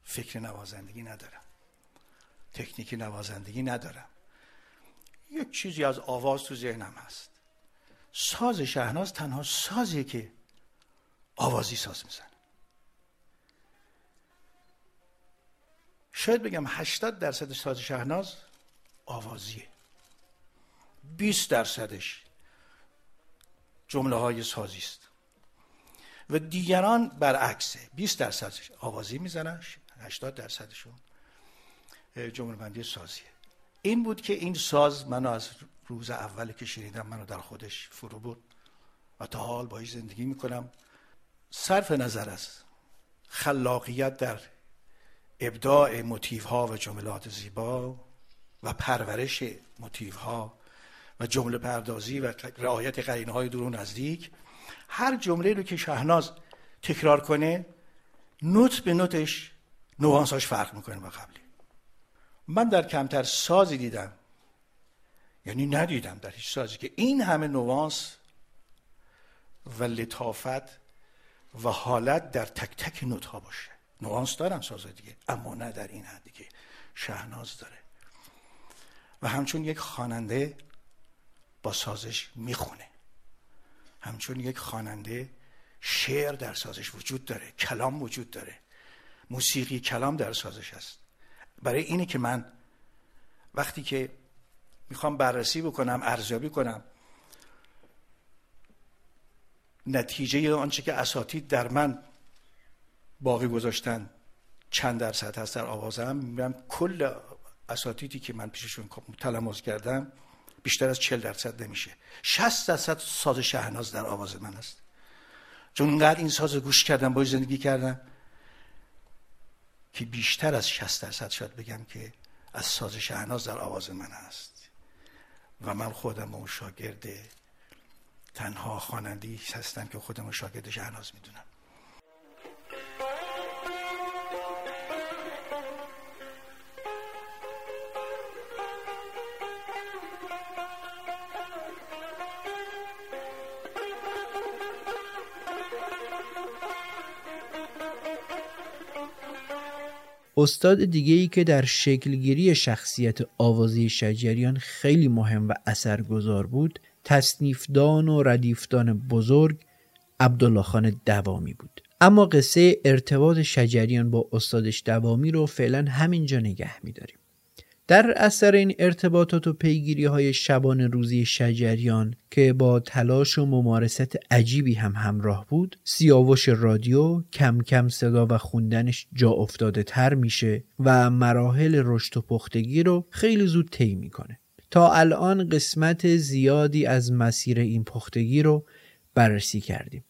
فکر نوازندگی ندارم. تکنیکی نوازندگی ندارم. یک چیزی از آواز تو ذهنم هست. ساز شهناز تنها سازیه که آوازی ساز می‌زنه. شاید بگم 80 درصد ساز شهناز آوازیه. 20 درصدش جمله های سازی است. و دیگران برعکسه. 20 درصدش آوازی می‌زنن 80 درصدشون جمله بندی سازیه. این بود که این ساز منو از روز اول که شنیدم منو در خودش فرو بود و تا حال باهاش زندگی می‌کنم. صرف نظر از خلاقیت در ابداع موتیف ها و جملات زیبا و پرورش موتیف ها و جمله پردازی و رعایت قرینه های دور و نزدیک هر جمله رو که شهناز تکرار کنه نوت به نوتش نوانساش فرق می‌کنه با قبلی. من در کمتر سازی دیدم یعنی ندیدم در هیچ سازی که این همه نوانس و لطافت و حالت در تک تک نوت ها باشه. نوانس دارم ساز دیگه اما نه در این حدی که شهناز داره. و همچون یک خواننده با سازش می‌خونه. همچون یک خواننده شعر در سازش وجود داره کلام وجود داره. موسیقی کلام در سازش هست برای اینه که من وقتی که می‌خوام بررسی بکنم ارزیابی کنم نتیجه آنچه که اساتید در من باقی گذاشتن چند درصد هست در آوازم میگم کل اساتیدی که من پیششون تلموز کردم بیشتر از 40 درصد نمیشه. 60 درصد ساز شهناز در آواز من است. چون اینقدر این ساز گوش کردم باید زندگی کردم که بیشتر از 60 درصد شاید بگم که از ساز شهناز در آواز من است. و من خودم و شاگرد تنها خوانندی هستم که خودم شاگرد شهناز می‌دونم. استاد دیگه ای که در شکلگیری شخصیت آوازی شجریان خیلی مهم و اثرگذار بود تصنیفدان و ردیفدان بزرگ عبدالله خان دوامی بود. اما قصه ارتباط شجریان با استادش دوامی رو فعلا همینجا نگه میداریم. در اثر این ارتباطات و پیگیری های شبان روزی شجریان که با تلاش و ممارست عجیبی هم همراه بود سیاوش رادیو کم کم صدا و خوندنش جا افتاده تر میشه و مراحل رشد و پختگی رو خیلی زود طی می‌کنه. تا الان قسمت زیادی از مسیر این پختگی رو بررسی کردیم.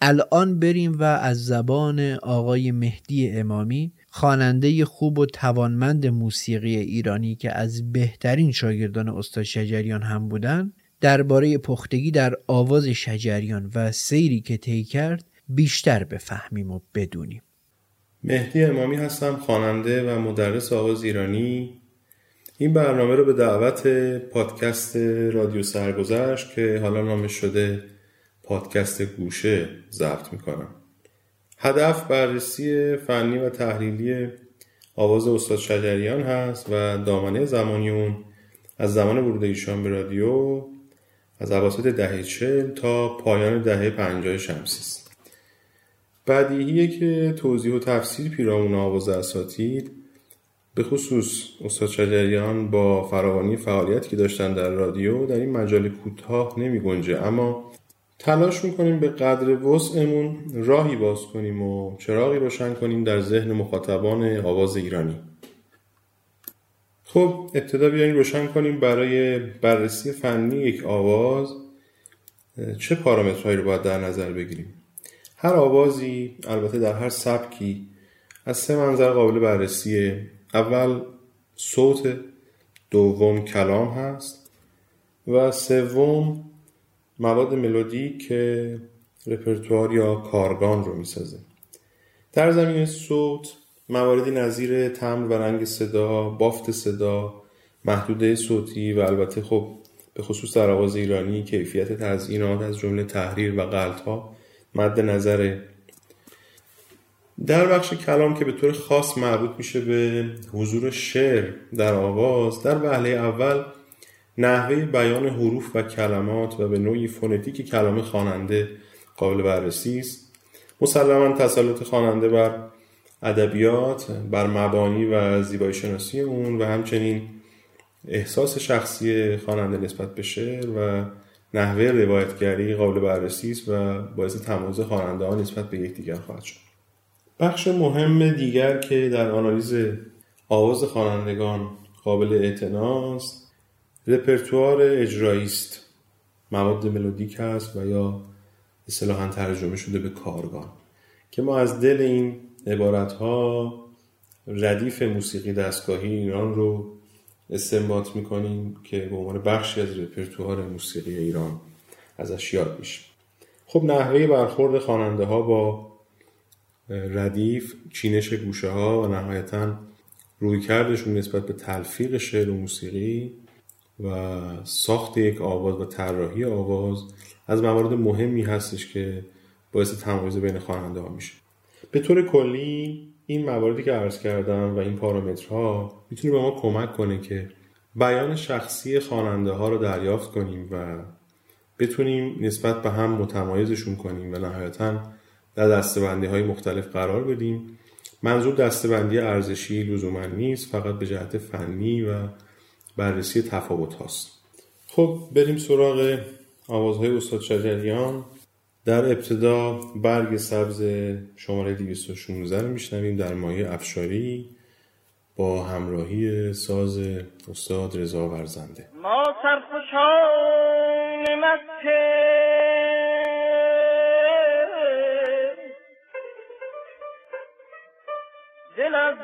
الان بریم و از زبان آقای مهدی امامی خواننده خوب و توانمند موسیقی ایرانی که از بهترین شاگردان استاد شجریان هم بودن درباره پختگی در آواز شجریان و سیری که طی کرد بیشتر بفهمیم و بدونیم. مهدی امامی هستم خواننده و مدرس آواز ایرانی. این برنامه رو به دعوت پادکست رادیو سرگذشت که حالا نامش شده پادکست گوشه ضبط می‌کنم. هدف بررسی فنی و تحلیلی آواز استاد شجریان هست و دامنه زمانی اون از زمان ورود ایشان به رادیو از عواسط دهه چل تا پایان دهه پنجاه شمسی است. بدیهیه که توضیح و تفسیر پیرامون آواز اساتید به خصوص استاد شجریان با فراوانی فعالیت که داشتن در رادیو در این مجال کوتاه نمی گنجه. اما تلاش می‌کنیم به قدر وسعمون راهی باز کنیم و چراغی روشن کنیم در ذهن مخاطبان آواز ایرانی. خب ابتدا بیاین روشن کنیم برای بررسی فنی یک آواز چه پارامترهایی رو باید در نظر بگیریم. هر آوازی البته در هر سبکی از سه منظر قابل بررسیه. اول صوت دوم کلام هست و سوم مواد ملودی که رپرتوار یا کارگان رو می‌سازه. در زمین صوت مواردی نظیر تمر و رنگ صدا بافت صدا محدوده صوتی و البته خب به خصوص در آواز ایرانی کیفیت تزیینات از جمله تحریر و قلط ها مد نظره در بخش کلام که به طور خاص مربوط میشه به حضور شعر در آواز در وهله اول نحوه بیان حروف و کلمات و به نوعی فونتیک کلام خواننده قابل بررسی است. مسلما تسلط خواننده بر ادبیات بر مبانی و زیبایی شناسی اون و همچنین احساس شخصی خواننده نسبت به شعر و نحوه روایتگری قابل بررسی است و باعث تمایز خواننده ها نسبت به یکدیگر خواهد شد. بخش مهم دیگر که در آنالیز آواز خوانندگان قابل اعتناست رپرتوار اجرایی است مواد ملودیک هست و یا اصطلاحا ترجمه شده به کارگان. که ما از دل این عبارت ها ردیف موسیقی دستگاهی ایران رو استنباط می‌کنیم که به عنوان بخشی از رپرتوار موسیقی ایران ازش یاد میشه خب نحوه برخورد خواننده ها با ردیف چینش گوشه ها و نهایتا روی کردشون نسبت به تلفیق شعر و موسیقی و ساخت یک آواز و طراحی آواز از موارد مهمی هستش که باعث تمایز بین خواننده ها میشه. به طور کلی این مواردی که عرض کردم و این پارامترها می‌تونه به ما کمک کنه که بیان شخصی خواننده ها رو دریافت کنیم و بتونیم نسبت به هم متمایزشون کنیم و نهایتا در دستبندی های مختلف قرار بدیم. منظور دستبندی ارزشی لزوما نیست فقط به جهت فنی و بررسی تفاوت هاست. خب بریم سراغ آوازهای استاد شجریان. در ابتدا برگ سبز شماره 216 رو میشنویم در مایه افشاری با همراهی ساز استاد رضا ورزنده. ما سرخوشان مکه. دل از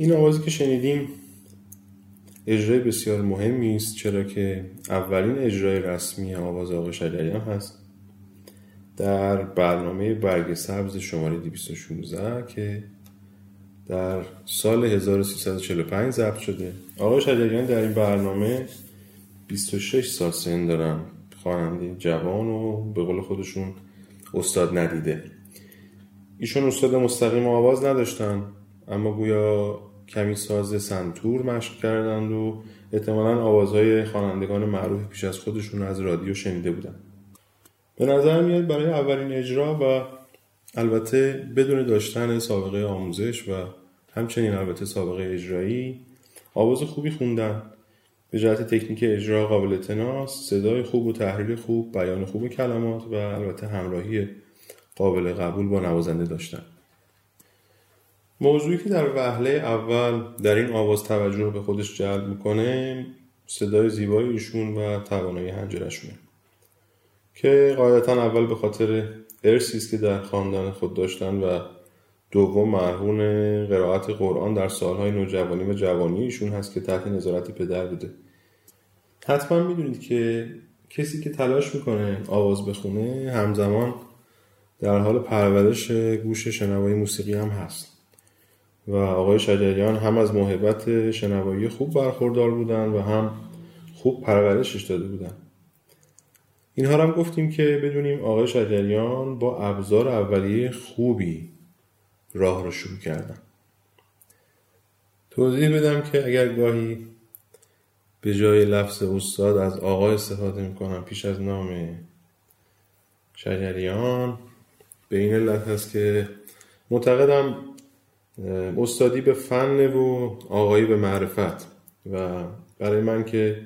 این آوازی که شنیدیم اجرای بسیار مهمی است چرا که اولین اجرای رسمی آواز آقای شجریان هست در برنامه برگ سبز شماره 216 که در سال 1345 ضبط شده. آقای شجریان در این برنامه 26 سال سن دارن خواننده جوان و به قول خودشون استاد ندیده. ایشون استاد مستقیم آواز نداشتن اما گویا کمی ساز سنتور مشق کردند و احتمالا آوازهای خوانندگان معروف پیش از خودشون از رادیو شنیده بودن به نظر میاد برای اولین اجرا و البته بدون داشتن سابقه آموزش و همچنین البته سابقه اجرایی آواز خوبی خوندن. به جهت تکنیک اجرا قابل تناس صدای خوب و تحریل خوب بیان خوب کلمات و البته همراهی قابل قبول با نوازنده داشتن. موضوعی که در وهله اول در این آواز توجه به خودش جلب می‌کنه صدای زیبای ایشون و توانایی هنجرشونه. که قاعدتا اول به خاطر ارسی است که در خاندان خود داشتن و دوم مرهون قرائت قرآن در سالهای نوجوانی و جوانی ایشون هست که تحت نظارت پدر بوده. حتما می‌دونید که کسی که تلاش می‌کنه آواز بخونه همزمان در حال پرورش گوش شنوایی موسیقی هم هست. و آقای شجریان هم از محبت شنوایی خوب برخوردار بودن و هم خوب پرورشش داده بودن. اینها هم گفتیم که بدونیم آقای شجریان با ابزار اولیه خوبی راه رو شروع کردن. توضیح بدم که اگر گاهی به جای لفظ استاد از آقا استفاده می‌کنم پیش از نام شجریان به این علت هست که معتقدم استادی به فن و آقایی به معرفت. و برای من که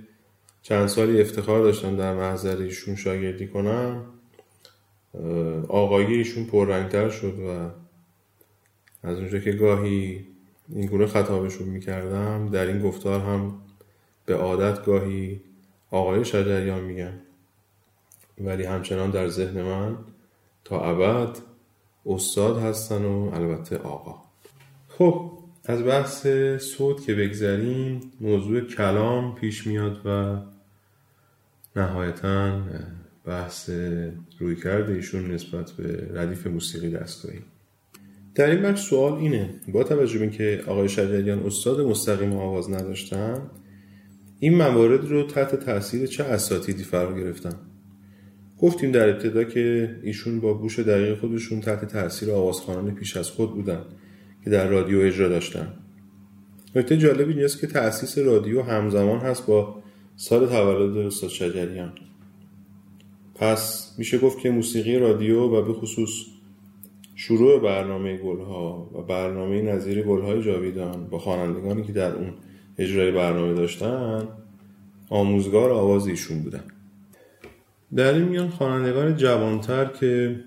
چند سالی افتخار داشتم در محضر ایشون شاگردی کنم آقایی ایشون پررنگتر شد و از اونجا که گاهی این گونه خطابشون می‌کردم در این گفتار هم به عادت گاهی آقای شجریان میگم ولی همچنان در ذهن من تا ابد استاد هستن و البته آقا. خب از بحث صوت که بگذریم موضوع کلام پیش میاد و نهایتا بحث روی کرده ایشون نسبت به ردیف موسیقی دستگاهی در این بخش سوال اینه با توجه به اینکه آقای شجریان استاد مستقیم آواز نداشتن این موارد رو تحت تاثیر چه اساتیدی فرا گرفتن؟ گفتیم در ابتدا که ایشون با گوش دقیق خودشون تحت تاثیر آوازخوانان پیش از خود بودن. که در رادیو اجرا داشتن. نکته جالب اینجاست که تأسیس رادیو همزمان هست با سال تولد استاد شجریان. پس میشه گفت که موسیقی رادیو و به خصوص شروع برنامه گلها و برنامه نظیر گلهای جاویدان با خوانندگانی که در اون اجرای برنامه داشتن آموزگار آواز ایشون بودن. در این میان خوانندگان جوانتر که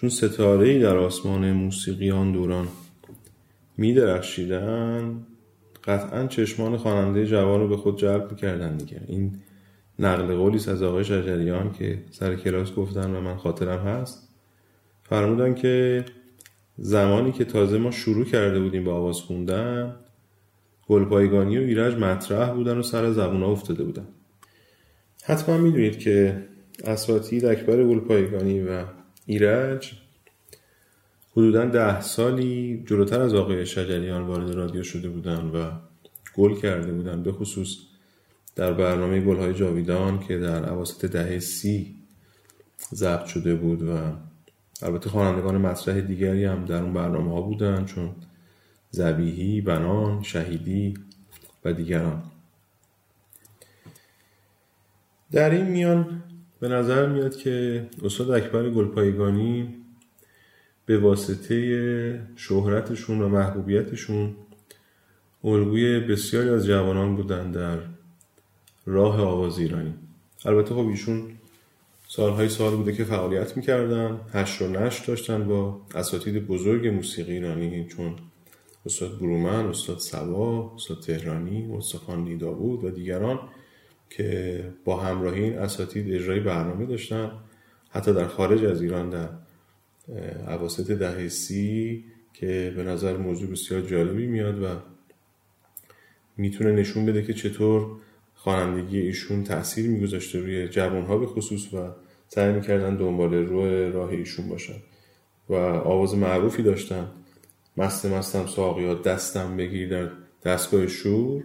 چون ستاره در آسمان موسیقی آن دوران می درخشیدن قطعا چشمان خواننده جوان رو به خود جلب می‌کردن دیگه. این نقل قولی از آقای شجریان که سر کلاس گفتن و من خاطرم هست. فرمودن که زمانی که تازه ما شروع کرده بودیم به آواز خوندن گلپایگانی و ایرج مطرح بودن و سر زبون افتاده بودن. حتما می‌دونید که اساتید اکبر گلپایگانی و ایرج. حدودا ده سالی جلوتر از آقای شجریان وارد رادیو شده بودن و گل کرده بودن به خصوص در برنامه گلهای جاویدان که در عواسط دهه سی ضبط شده بود و البته خوانندگان مطرح دیگری هم در اون برنامه ها بودن چون زبیهی، بنان، شهیدی و دیگران. در این میان به نظر میاد که استاد اکبر گلپایگانی به واسطه شهرتشون و محبوبیتشون الگوی بسیاری از جوانان بودن در راه آواز ایرانی. البته خب ایشون سالهای سال بوده که فعالیت می‌کردن هشت و نشت داشتن با اساتید بزرگ موسیقی ایرانی چون استاد برومن، استاد سوا، استاد تهرانی، استاد خان داوود و دیگران. که با همراهی این اساتید اجرای برنامه داشتن حتی در خارج از ایران در عواسط دهه سی که به نظر موضوع بسیار جالبی میاد و می‌تونه نشون بده که چطور خوانندگی ایشون تاثیر میگذاشته روی جوانها به خصوص و سعی می‌کردن دنبال روی راه ایشون باشن و آواز معروفی داشتن. مست مستم ساقیات دستم بگیر در دستگاه شور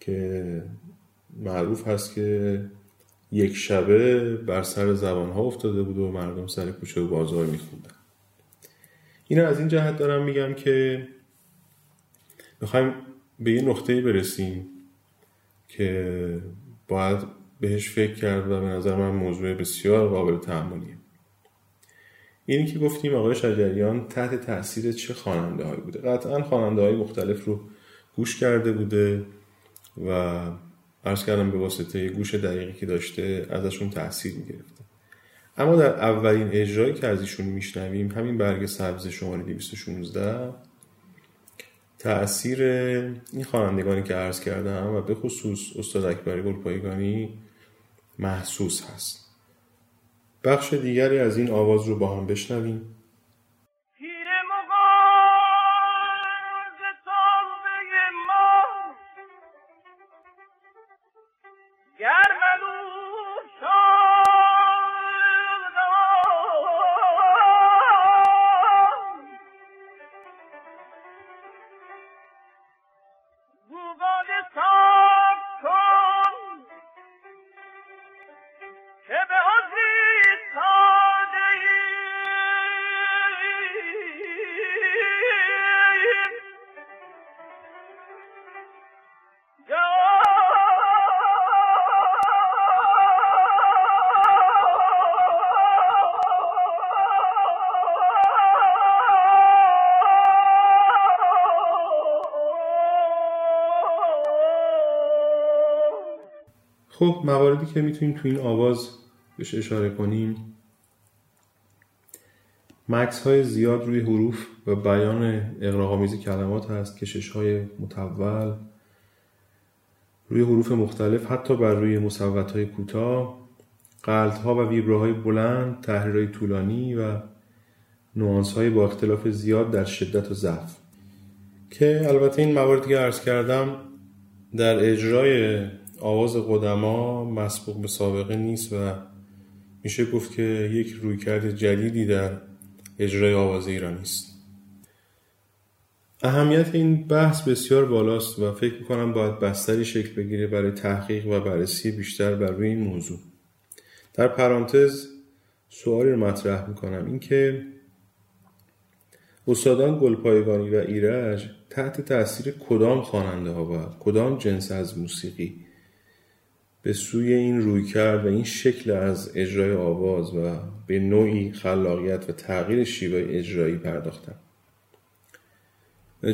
که معروف هست که یک شبه بر سر زبان ها افتاده بود و مردم سر کوچه و بازار میخوندن. این از این جهت دارم میگم که می‌خوایم به یه نقطه برسیم که باید بهش فکر کرد و به نظر من موضوع بسیار قابل تحملیه. اینی که گفتیم آقای شجریان تحت تاثیر چه خواننده هایی بوده. قطعا خواننده های مختلف رو گوش کرده بوده و عرض کردم به واسطه گوش دقیقی که داشته ازشون تاثیر می‌گرفته. اما در اولین اجرایی که از ایشون میشنویم همین برگ سبز شماره 216 تأثیر این خوانندگانی که عرض کردم و به خصوص استاد اکبری گلپایگانی محسوس هست. بخش دیگری از این آواز رو با هم بشنویم. خب مواردی که می‌تونیم تو این آواز بهش اشاره کنیم مکس های زیاد روی حروف و بیان اقراقامیز کلمات هست کشش های متول روی حروف مختلف حتی بر روی مصوت های کوتاه قلط ها و ویبروهای بلند تحریرهای طولانی و نوانس های با اختلاف زیاد در شدت و ضعف. که البته این مواردی که عرض کردم در اجرای آواز قدما مسبوق به سابقه نیست و میشه گفت که یک رویکرد جدیدی در اجرای آواز ایرانی است اهمیت این بحث بسیار بالاست و فکر می‌کنم باید بستری شکل بگیره برای تحقیق و بررسی بیشتر بر روی این موضوع. در پرانتز سوالی رو مطرح می‌کنم. اینکه استادان گلپایگانی و ایرج تحت تاثیر کدام خواننده ها و کدام جنس از موسیقی به سوی این روی کرد و این شکل از اجرای آواز و به نوعی خلاقیت و تغییر شیوه اجرایی پرداختن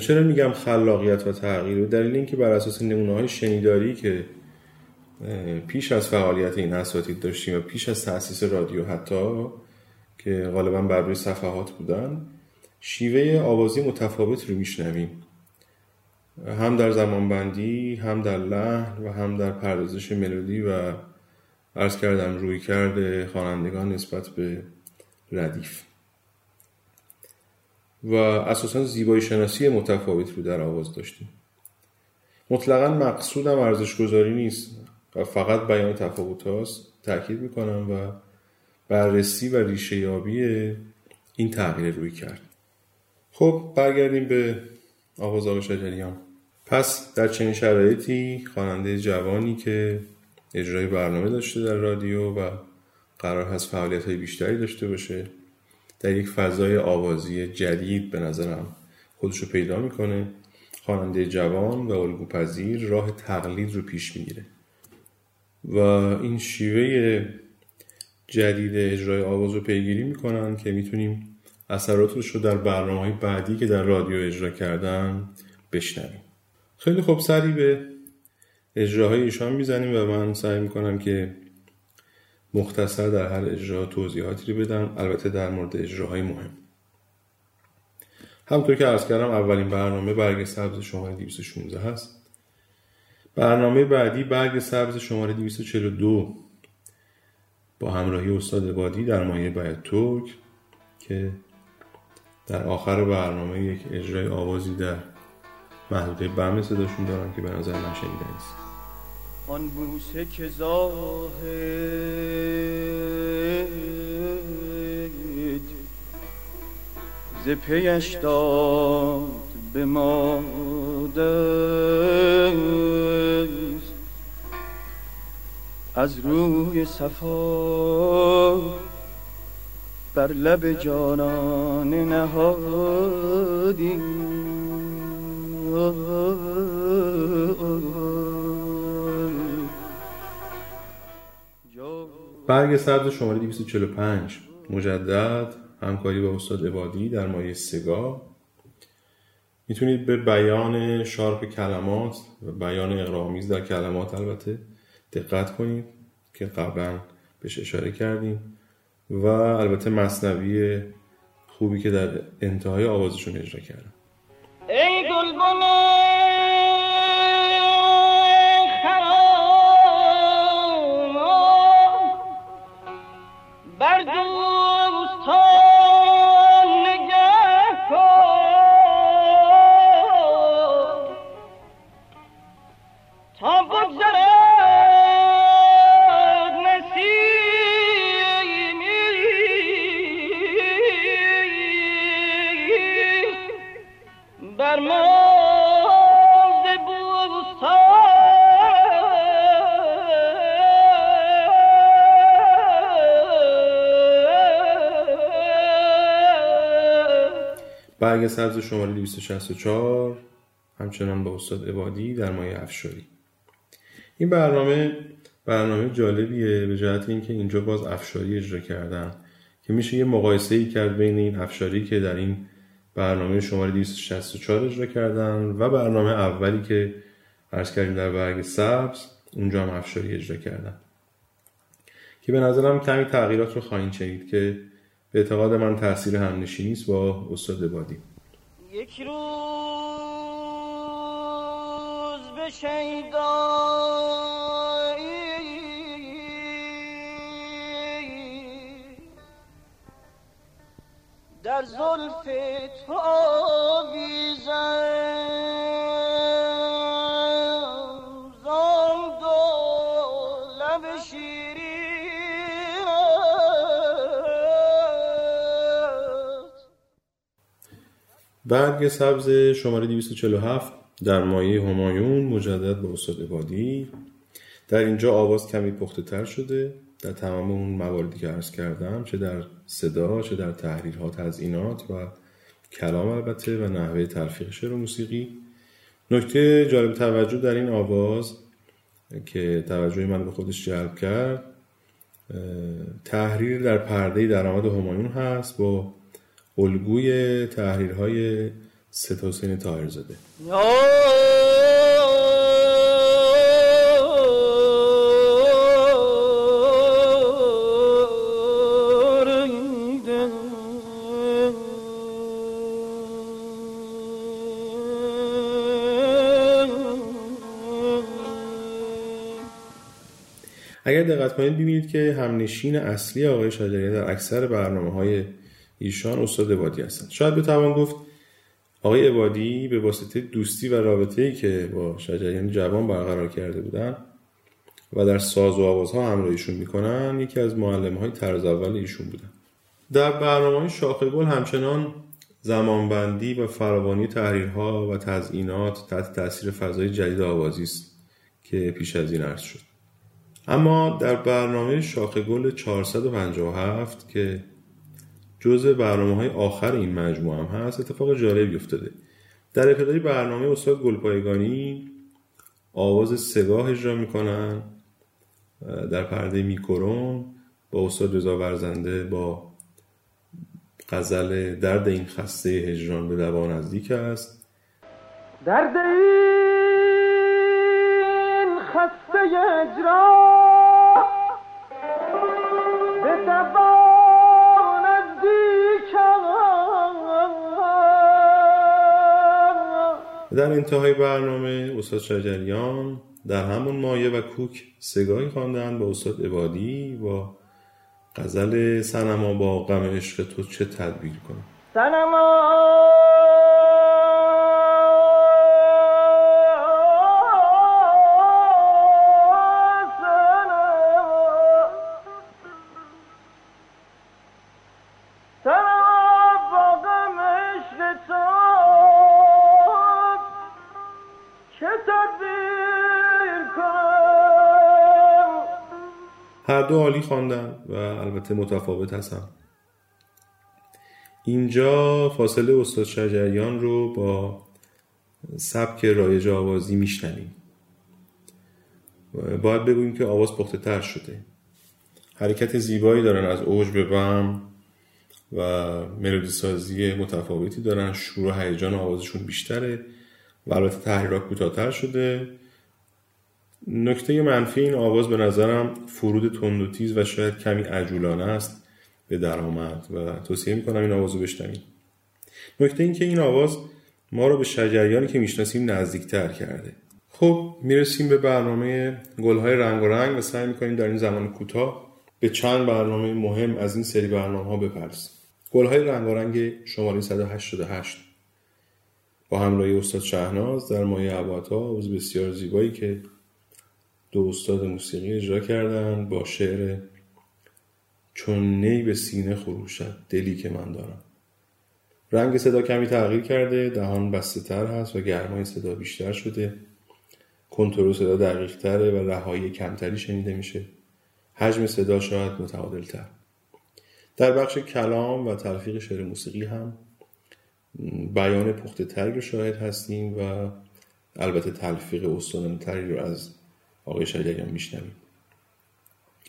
چرا میگم خلاقیت و تغییر؟ و دلیل اینکه بر اساس نمونه های شنیداری که پیش از فعالیت این اساتید داشتیم و پیش از تأسیس رادیو حتی که غالبا بر روی صفحات بودن شیوه آوازی متفاوت رو میشنویم. هم در زمانبندی هم در لحن و هم در پردازش ملودی و ارز کردم روی کرده خوانندگان نسبت به ردیف. و اساسا زیبایی شناسی متفاوت رو در آواز داشتیم. مطلقا مقصودم ارزش گذاری نیست. و فقط بیان تفاوت هاست تاکید می‌کنم و بررسی و ریشه یابی این تغییر روی کرد. خب برگردیم به آواز آقا شجریان. پس در چنین شرایطی خواننده جوانی که اجرای برنامه داشته در رادیو و قرار هست فعالیت های بیشتری داشته باشه در یک فضای آوازی جدید به نظرم خودش رو پیدا می‌کنه خواننده جوان و الگوپذیر راه تقلید رو پیش می‌گیره. و این شیوه جدید اجرای آواز رو پیگیری می‌کنن که می‌تونیم اثراتش رو در برنامه بعدی که در رادیو اجرا کردن بشنویم. خیلی خوب سری به اجراهای ایشان می‌زنیم و من سعی می‌کنم که مختصر در هر اجرا توضیحاتی رو بدم. البته در مورد اجراهای مهم. همطور که عرض کردم اولین برنامه برگ سبز شماره 216 هست. برنامه بعدی برگ سبز شماره 242 با همراهی استاد بادی در مایه باید ترک که در آخر برنامه یک اجرای آوازی در محدوده بم صداشون دارم که به نظر من شنیده نیست. آن بوسه که زاهد ز پیش داد به ما از روی صفا بر لب جانان نهادیم. برگ سبز شماره 245 مجدد همکاری با استاد عبادی در مایه سگاه می‌تونید به بیان شارپ کلمات و بیان اقرامیز در کلمات البته دقت کنید که قبلا بهش اشاره کردیم. و البته مصنوی خوبی که در انتهای آوازشون اجرا کردم ای برگ سبز شماره 264 همچنان با استاد عبادی در مایه افشاری. این برنامه برنامه جالبیه به جهت اینکه اینجا باز افشاری اجرا کردن که میشه یه مقایسه ای کرد بین این افشاری که در این برنامه شماره 264 اجرا کردن و برنامه اولی که عرض کردیم در برگ سبز اونجا هم افشاری اجرا کردن. که به نظرم کمی تغییرات رو خواهید شنید که اعتقاد من تاثیر همنشینی است با استاد بادی. یک روز به در زلف تو برگ سبز شماره 247 در مایه همایون مجدد به استاد عبادی. در اینجا آواز کمی پخته تر شده. در تمام اون مواردی که عرض کردم چه در صدا چه در تحریرها تزئینات و کلام البته و نحوه تلفیق شعر و موسیقی. نکته جالب توجه در این آواز که توجه من به خودش جلب کرد تحریر در پرده درآمد همایون هست با الگوی تحریرهای سید حسین زده اگر دقت کنید ببینید که همنشین اصلی آقای شجریان در اکثر برنامه های ایشان استاد عبادی هستند. شاید بتوان گفت آقای عبادی به واسطه دوستی و رابطه ای که با شجریان جوان برقرار کرده بودن و در ساز و آوازها همراهیشون می‌کنن یکی از معلم های طرز اول ایشون بودن. در برنامه های شاخ گل همچنان زمانبندی و فراوانی تحریرها و تزئینات تحت تاثیر فضای جدید آوازی است که پیش از این عرض شد. اما در برنامه شاخ گل 457 که جزء برنامه های آخر این مجموعه هم هست. اتفاق جالبی افتاده. در ابتدای برنامه استاد گلپایگانی آواز سگاه اجرا می‌کنن. در پرده میکرون با استاد رضا ورزنده با غزل درد این خسته هجران به دوا نزدیک است. درد این خسته هجران در انتهای برنامه استاد شجریان در همون مایه و کوک سگاهی خواندن با استاد عبادی با غزل سنما با غم عشق تو چه تدبیر کنم؟ سنما عالی خواندن و البته متفاوت هستن اینجا فاصله استاد شجریان رو با سبک رایج آوازی میشنویم. باید بگوییم که آواز پخته تر شده. حرکت زیبایی دارن از اوج به بم و ملودی سازی متفاوتی دارن. شور و هیجان آوازشون بیشتره و البته تحریرات کوتاهتر شده. نکته منفی این آواز به نظرم فرود تند و شاید کمی عجولانه است به درآمد و توصیه می‌کنم این آواز رو بشنوید. نکته این که این آواز ما رو به شجریانی که می‌شناسیم نزدیکتر کرده. خب می‌رسیم به برنامه گلهای رنگ و رنگ و سعی می‌کنیم در این زمان کوتاه به چند برنامه مهم از این سری برنامه ها بپرسیم. گلهای رنگ و رنگ شماره 188 با همراهی استاد شهناز در مایه عباتا آواز بسیار زیبایی که دو استاد موسیقی اجرا کردن با شعر چون نی به سینه خروشد دلی که من دارم. رنگ صدا کمی تغییر کرده دهان بسته تر هست و گرمای صدا بیشتر شده. کنترل صدا دقیق تره و رهایی کمتری شنیده میشه. حجم صدا شاید متعادل تر در بخش کلام و تلفیق شعر موسیقی هم بیان پخته تری رو شاهد هستیم و البته تلفیق استادانه تری رو از آقای شجریان میشنویم.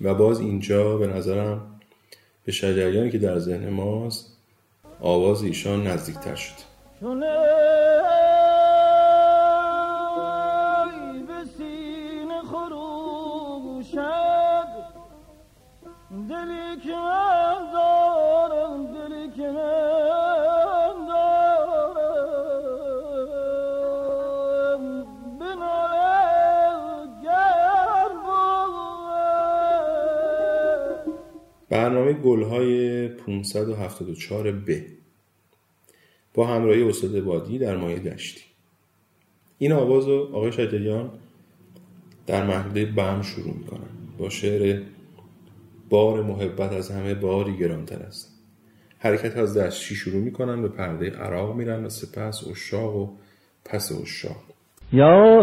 و باز اینجا به نظرم به شجریانی که در ذهن ماست آواز ایشان نزدیکتر شد. برنامه گلهای 574 ب با همراهی استاد بادی در مایه دشتی این آواز رو آقای شجریان در محله بم شروع می‌کنن با شعر بار محبت از همه باری گرانتر است حرکت از دشتی شروع می‌کنن به پرده عراق میرن و سپس اشاق و پس اشاق یا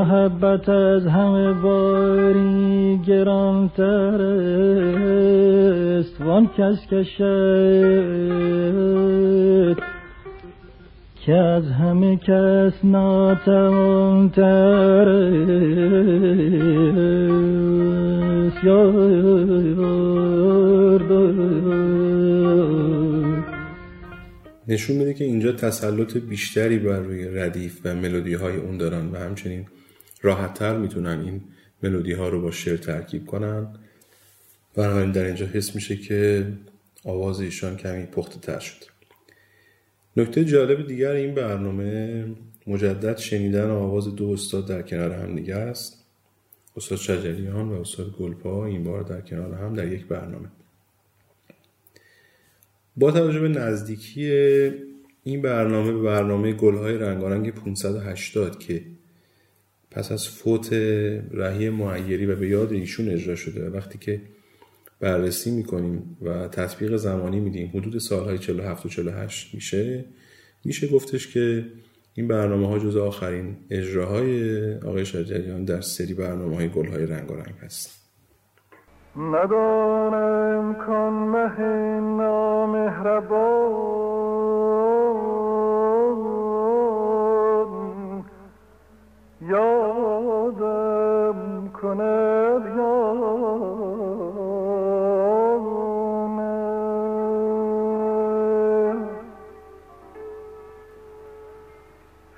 محبت از همه باری گرانتر است. وان کس کشد که از همه کس ناتوانتر است. نشون میده که اینجا تسلط بیشتری بر روی ردیف و ملودی های اون دارن و همچنین راحتتر می‌تونن این ملودی ها رو با شعر ترکیب کنن. بنابراین در اینجا حس میشه که آواز ایشان کمی پخته تر شد. نکته جالب دیگر این برنامه مجدد شنیدن آواز دو استاد در کنار هم دیگه است. استاد شجریان و استاد گلپا این بار در کنار هم در یک برنامه. با توجه به نزدیکی این برنامه به برنامه گلهای رنگارنگ 580 که پس از فوت رهی معیری و به یاد ایشون اجرا شده و وقتی که بررسی می‌کنیم و تطبیق زمانی میدیم حدود سالهای 47 و 48 میشه میشه گفتش که این برنامه ها جز آخرین اجراهای آقای شجریان در سری برنامه های گلهای رنگارنگ هست. ندانم کن مه نامهربان کند یانم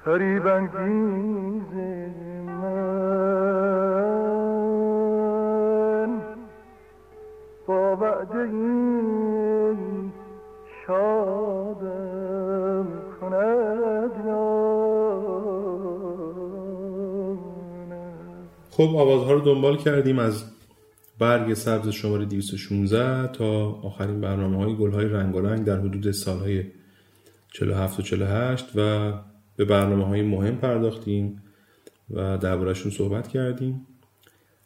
فریب خب آوازها رو دنبال کردیم از برگ سبز شماره 216 تا آخرین برنامه های گل های رنگ رنگ در حدود سالهای 47 و 48 و به برنامه های مهم پرداختیم و دربارهشون صحبت کردیم.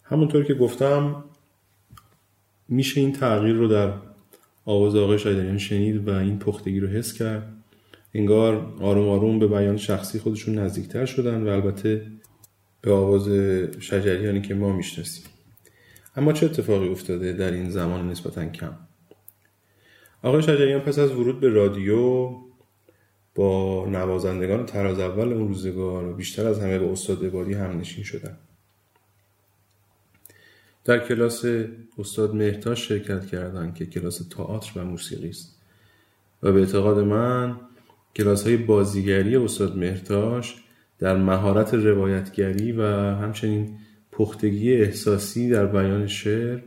همونطور که گفتم میشه این تغییر رو در آواز آقای شایدریان شنید و این پختگی رو حس کرد. انگار آروم آروم به بیان شخصی خودشون نزدیکتر شدن و البته به آواز شجریانی که ما می‌شناسیم. اما چه اتفاقی افتاده در این زمان نسبتا کم؟ آقای شجریان پس از ورود به رادیو با نوازندگان تراز اول اون روزگار و بیشتر از همه با استاد عبادی هم نشین شدن. در کلاس استاد مهتاش شرکت کردن که کلاس تئاتر و موسیقی است. و به اعتقاد من کلاس های بازیگری استاد مهتاش در مهارت روایتگری و همچنین پختگی احساسی در بیان شعر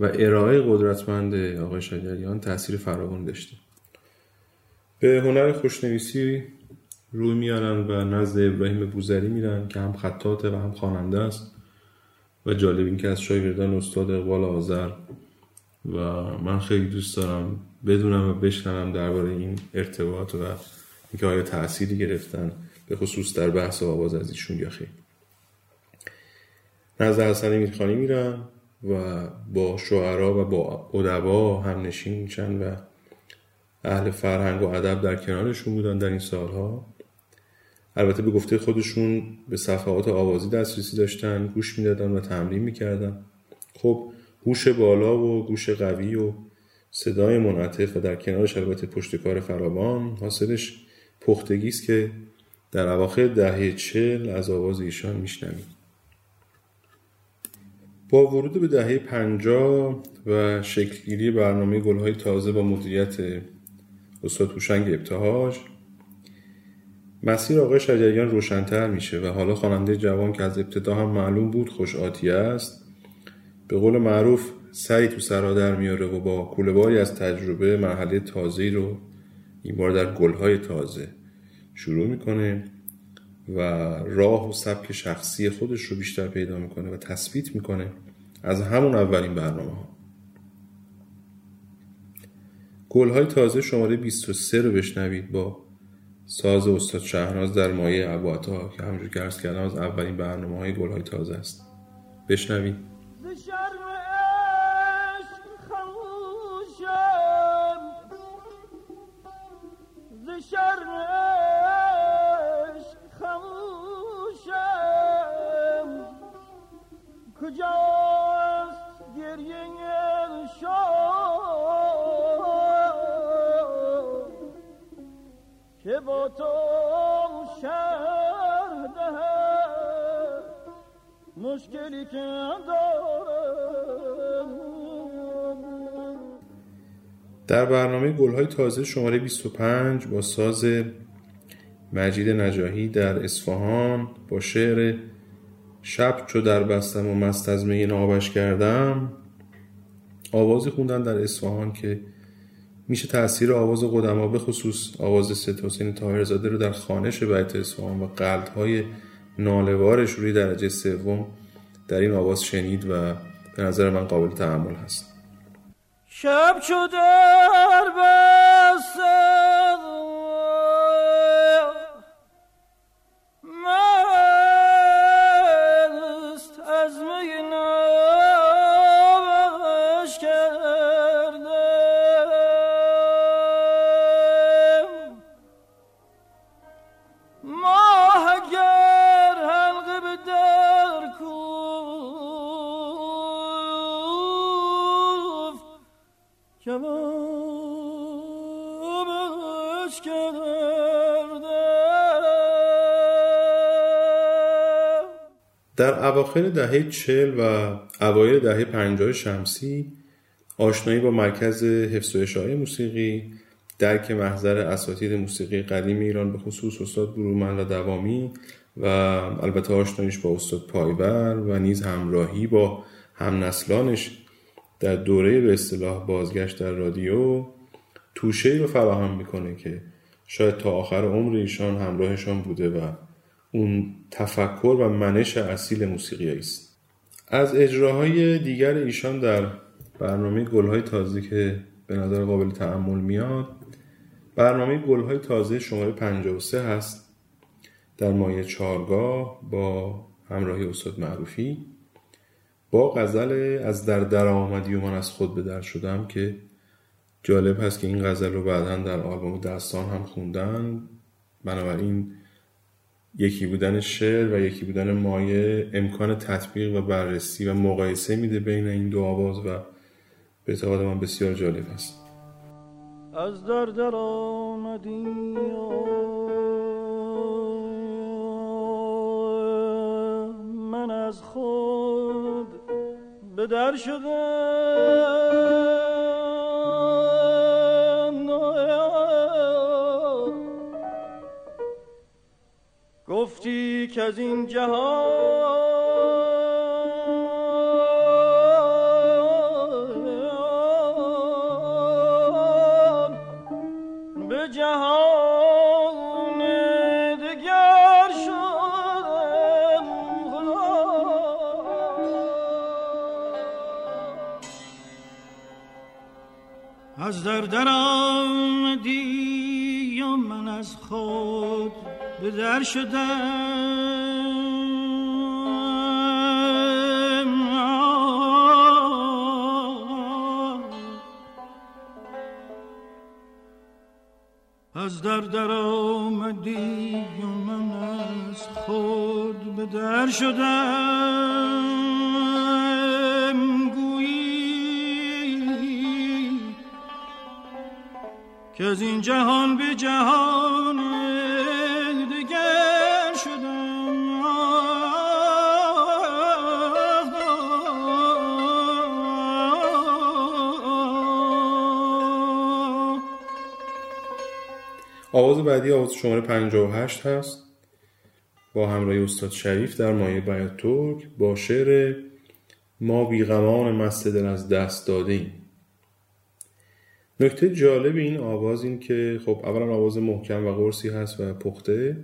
و ارائه قدرتمند آقای شجریان تاثیر فراوان داشته. به هنر خوشنویسی روی میارن و نزد ابراهیم بوزری میرن که هم خطاته و هم خواننده است و جالب این که از شاگردان استاد اقبال آذر و من خیلی دوست دارم بدونم و بشنوم درباره این ارتباط و اینکه آیا تأثیری گرفتن به خصوص در بحث آواز از ایشون یا خیلی نزد حسن میرخانی میرن و با شعرا و با ادبا هم نشین میشن و اهل فرهنگ و ادب در کنارشون بودن در این سالها. البته به گفته خودشون به صفحات آوازی دسترسی داشتن گوش می‌دادن و تمرین می‌کردن. خب هوش بالا و گوش قوی و صدای منعطف و در کنارش البته پشتکار فراوان حاصلش پختگی است که در اواخر دهه چل از آواز ایشان میشنویم. با ورود به دهه پنجاه و شکلگیری برنامه گلهای تازه با مدیریت استاد هوشنگ ابتهاج مسیر آقای شجریان روشنتر میشه و حالا خواننده جوان که از ابتدا هم معلوم بود خوش آتیه است به قول معروف سری تو سرا در میاره و با کولهباری از تجربه مرحله تازه رو این بار در گلهای تازه شروع می‌کنه و راه و سبک شخصی خودش رو بیشتر پیدا می‌کنه و تثبیت می‌کنه از همون اولین برنامه ها گلهای تازه شماره 23 رو بشنوید با ساز استاد شهناز در مایه عباتا که همونجور که ارز کردم از اولین برنامه های گل های تازه است. بشنوید. که با شهر مشکلی که در برنامه گلهای تازه شماره 25 با ساز مجید نجاهی در اصفهان با شعر شب چو در بستم و مست از می نابش کردم. آوازی خوندن در اصفهان که میشه تاثیر آواز قدما به خصوص آواز ست حسین طاهرزاده رو در خانش بیت اصفهان و قلدهای نالوارش روی درجه سوم در این آواز شنید و به نظر من قابل تحمل هست. شب شده در اواخر دهه چل و اوایل دهه پنجاه شمسی آشنایی با مرکز حفظ و اشاعه موسیقی درک محضر اساتید موسیقی قدیم ایران به خصوص استاد برومن و دوامی و البته آشناییش با استاد پایبر و نیز همراهی با همنسلانش در دوره به اصطلاح بازگشت در رادیو توشه رو فراهم می‌کنه که شاید تا آخر عمر ایشان همراهشان بوده و اون تفکر و منش اصیل موسیقی است. از اجراهای دیگر ایشان در برنامه گلهای تازه که به نظر قابل تعمل میاد برنامه گلهای تازه شماره 53 هست. در مایه چارگاه با همراهی استاد معروفی. با غزل از در در آمدی و من از خود به در شدم که جالب هست که این غزل رو بعدا در آلبوم دستان هم خوندن. بنابراین یکی بودن شعر و یکی بودن مایه امکان تطبیق و بررسی و مقایسه میده بین این دو آواز و به اعتقاد من بسیار جالب است. از در در من از خود به در شدم. گفتی که از این جهان به جهان دگر شدم. از در در آمدی و من از خود به در شدم از در در آمدی و من از خود به شدم گویی که از این جهان به جهان آواز بعدی آواز شماره 58 هست. با همراه استاد شریف در مایه بیات ترک با شعر ما بیغمان مست دل از دست داده ایم نکته جالب این آواز این که خب اولا آواز محکم و قرصی هست و پخته.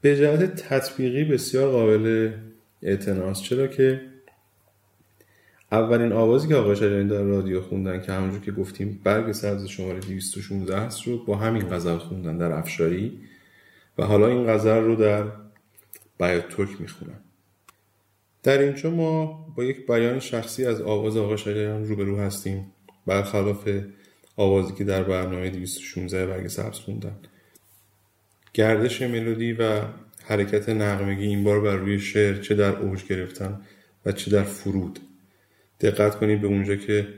به جهت تطبیقی بسیار قابل اعتناست چرا که اولین آوازی که آقای شجریان در رادیو خوندن که همونجور که گفتیم برگ سبز شماره 216 هست رو با همین غزل خوندن در افشاری و حالا این غزل رو در بیات ترک می‌خونن. در اینجا ما با یک بیان شخصی از آواز آقای شجریان روبرو هستیم. برخلاف آوازی که در برنامه 216 برگ سبز خوندن. گردش ملودی و حرکت نغمگی این بار بر روی شعر چه در اوج گرفتن و چه در فرود. دقت کنید به اونجا که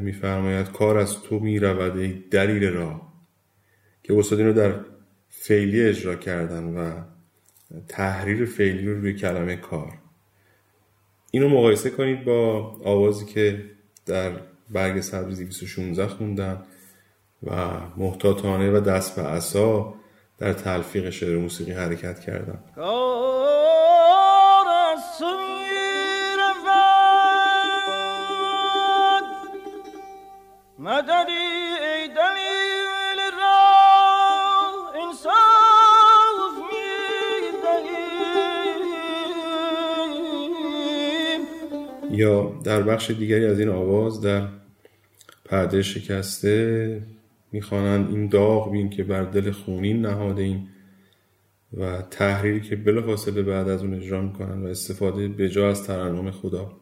میفرماید کار از تو می‌رود ای دلیل راه. که استاد رو در فعلی اجرا کردن و تحریر فعلی رو روی کلمه کار. اینو مقایسه کنید با آوازی که در برگ سبز 216 خوندن و محتاطانه و دست به عصا در تلفیق شعر موسیقی حرکت کردن یا در بخش دیگری از این آواز در پرده شکسته می‌خوانند این داغ بین که بر دل خونین نهاده ایم و تحریری که بلافاصله بعد از اون اجرا می‌کنن و استفاده بجا از ترنم خدا.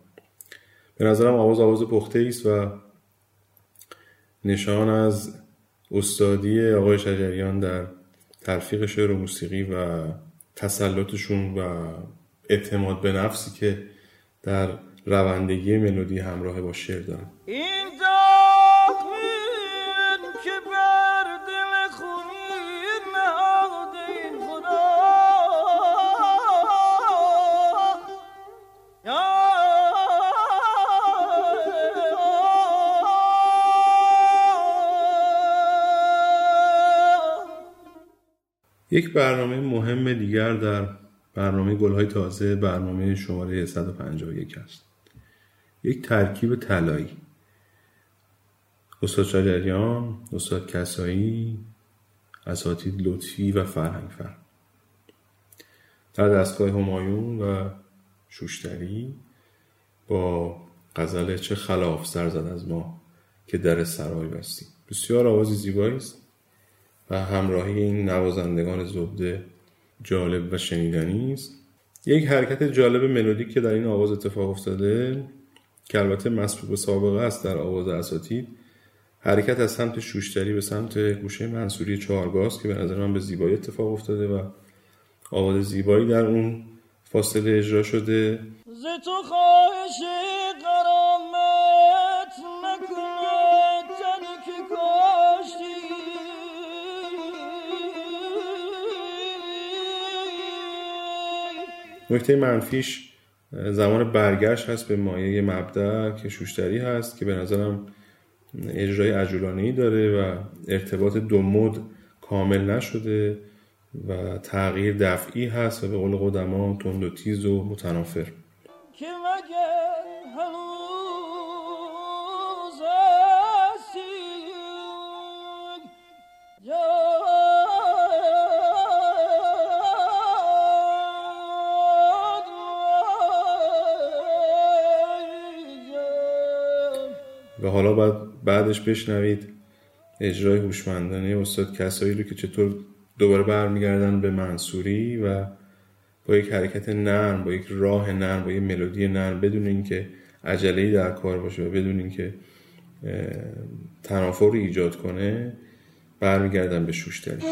به نظرم آواز آواز پخته است و نشان از استادی آقای شجریان در تلفیق شعر و موسیقی و تسلطشون و اعتماد به نفسی که در روندگی ملودی همراه با شعر دارن این داغ بین که بر دل خونین نهاده این خدا. یا یک برنامه مهم دیگر در برنامه گلهای تازه برنامه شماره 151 است یک ترکیب طلایی. استاد شجریان استاد کسایی اساتید لطفی و فرهنگ فر در دستگاه همایون و شوشتری با غزل چه خلاف سر زد از ما که در سرای بستیم. بسیار آوازی زیبایی است و همراهی این نوازندگان زبده جالب و شنیدنی است. یک حرکت جالب ملودیک که در این آواز اتفاق افتاده که البته مسبوق به سابقه است در آواز اساتید حرکت از سمت شوشتری به سمت گوشه منصوری چهارگاز که به نظر من به زیبایی اتفاق افتاده و آواز زیبایی در اون فاصله اجرا شده. ز تو خواهش قرامت نکند تنی که کاشتی. نکته منفیش زمان برگشت هست به مایه مبدع که شوشتری هست که به نظرم اجرای عجولانه داره و ارتباط دو مد کامل نشده و تغییر دفعی هست و به قول قدما تند و تیز و متنافر. حالا باید بعدش بشنوید اجرای هوشمندانه استاد کسایی رو که چطور دوباره برمیگردن به منصوری و با یک حرکت نرم با یک راه نرم با یک ملودی نرم بدون اینکه عجله در کار باشه و بدون اینکه تنافر ایجاد کنه برمیگردن به شوشتری.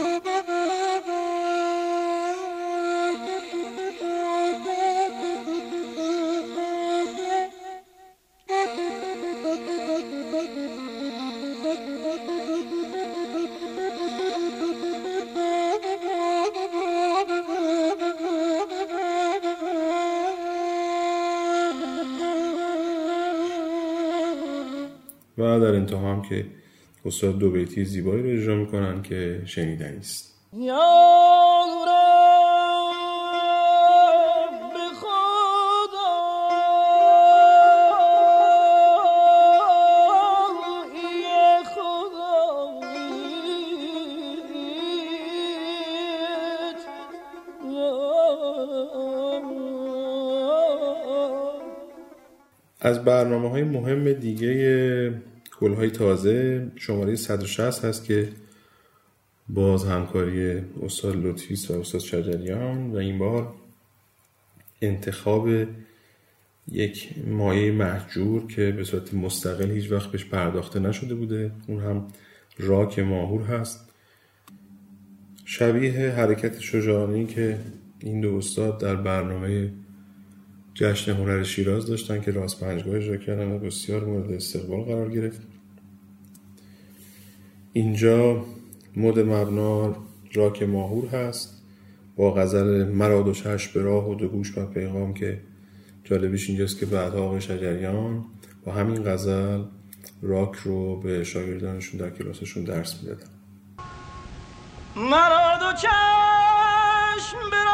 انتها هم که استاد دو بیتی زیبایی رو اجرا می‌کنن که شنیدنی است. از برنامه های مهم دیگه گلهای تازه شماره 160 هست که باز همکاری استاد لطفیس و استاد شجریان و این بار انتخاب یک مایه محجور که به صورت مستقل هیچ وقت بهش پرداخته نشده بوده. اون هم راک ماهور هست. شبیه حرکت شجاعانی که این دو استاد در برنامه جشن هنر شیراز داشتن که راست پنجگاه اجرا کردن و بسیار مورد استقبال قرار گرفت. اینجا مد مبنا راک ماهور هست. با غزل مرا دو به راه و دو گوش و پیغام که جالبیش اینجاست که بعدها آقای شجریان با همین غزل راک رو به شاگردانشون در کلاسشون درس می‌دادن. مرا دو چشم به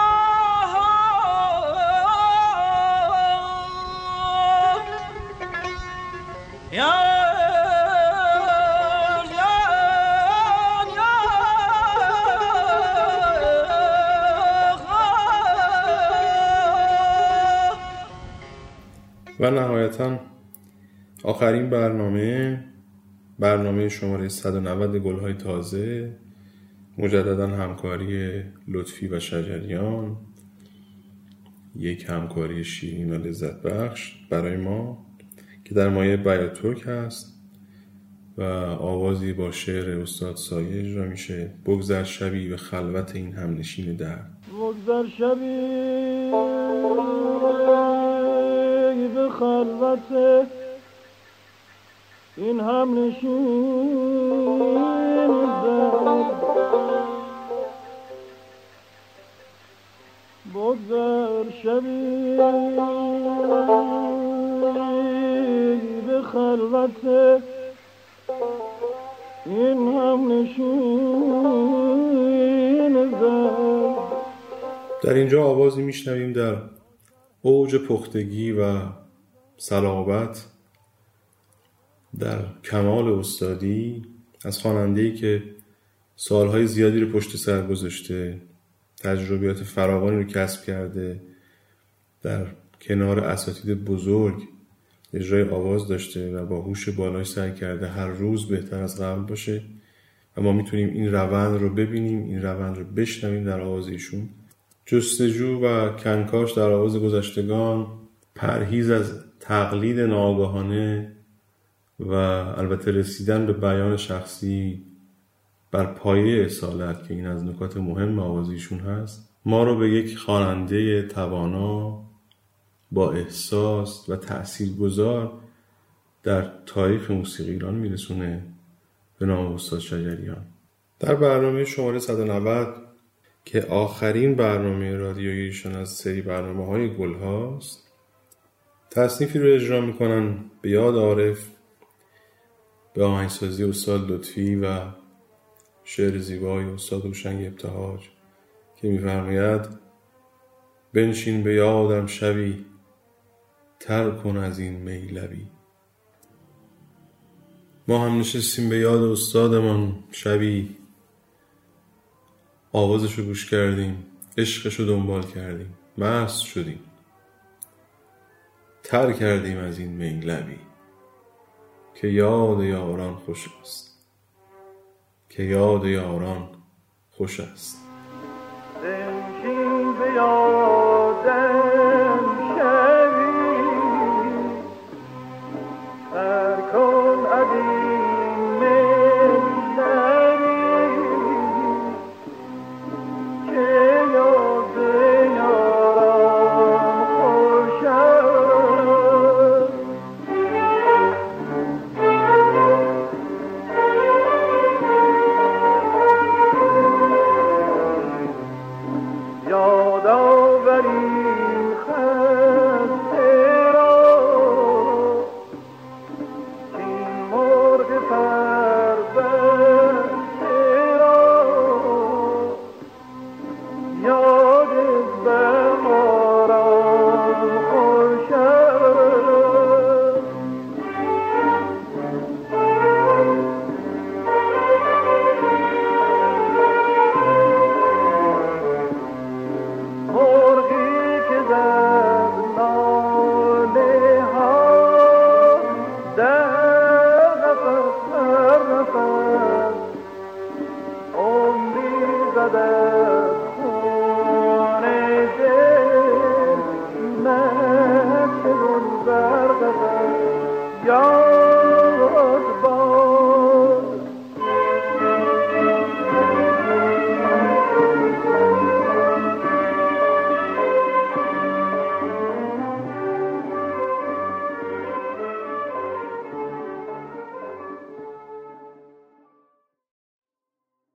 و نهایتا آخرین برنامه برنامه شماره 190 گلهای تازه مجددا همکاری لطفی و شجریان یک همکاری شیرین و لذت بخش برای ما که در مایه بیاتورک هست و آوازی با شعر استاد سایه اجرا میشه. بگذر شبی به خلوت این همنشین در بگذر شبی. خلوت این همنشین در بگذر شبی به خلوت این هم نشین در اینجا آوازی میشنویم در اوج پختگی و صلابت در کمال استادی از خواننده‌ای که سالهای زیادی رو پشت سر گذاشته تجربیات فراوانی رو کسب کرده در کنار اساتید بزرگ اجرای آواز داشته و با هوش بالاش سعی کرده هر روز بهتر از قبل باشه و ما می‌تونیم این روند رو ببینیم این روند رو بشنویم در آواز ایشون. جستجو و کنکاش در آواز گذشتگان پرهیز از تقلید ناآگاهانه و البته رسیدن به بیان شخصی بر پایه اصالت که این از نکات مهم آوازیشون هست ما رو به یک خواننده توانا با احساس و گذار در تاریخ موسیقی ایران میرسونه به نام استاد شجریان. در برنامه شماره 190 که آخرین برنامه رادیوییشان از سری برنامه های گل هاست تصنیفی رو اجرا می‌کنن به یاد عارف به آهنگسازی استاد لطفی و شعر زیبای استاد روشنگ ابتهاج که میفرماید بنشین به یادم شوی تر کن از این میلبی ما هم نشستیم به یاد استادمان شبی. آوازش رو گوش کردیم عشقش رو دنبال کردیم. مست شدیم. تر کردیم از این میلبی که یاد یاران خوش است. که یاد یاران خوش است.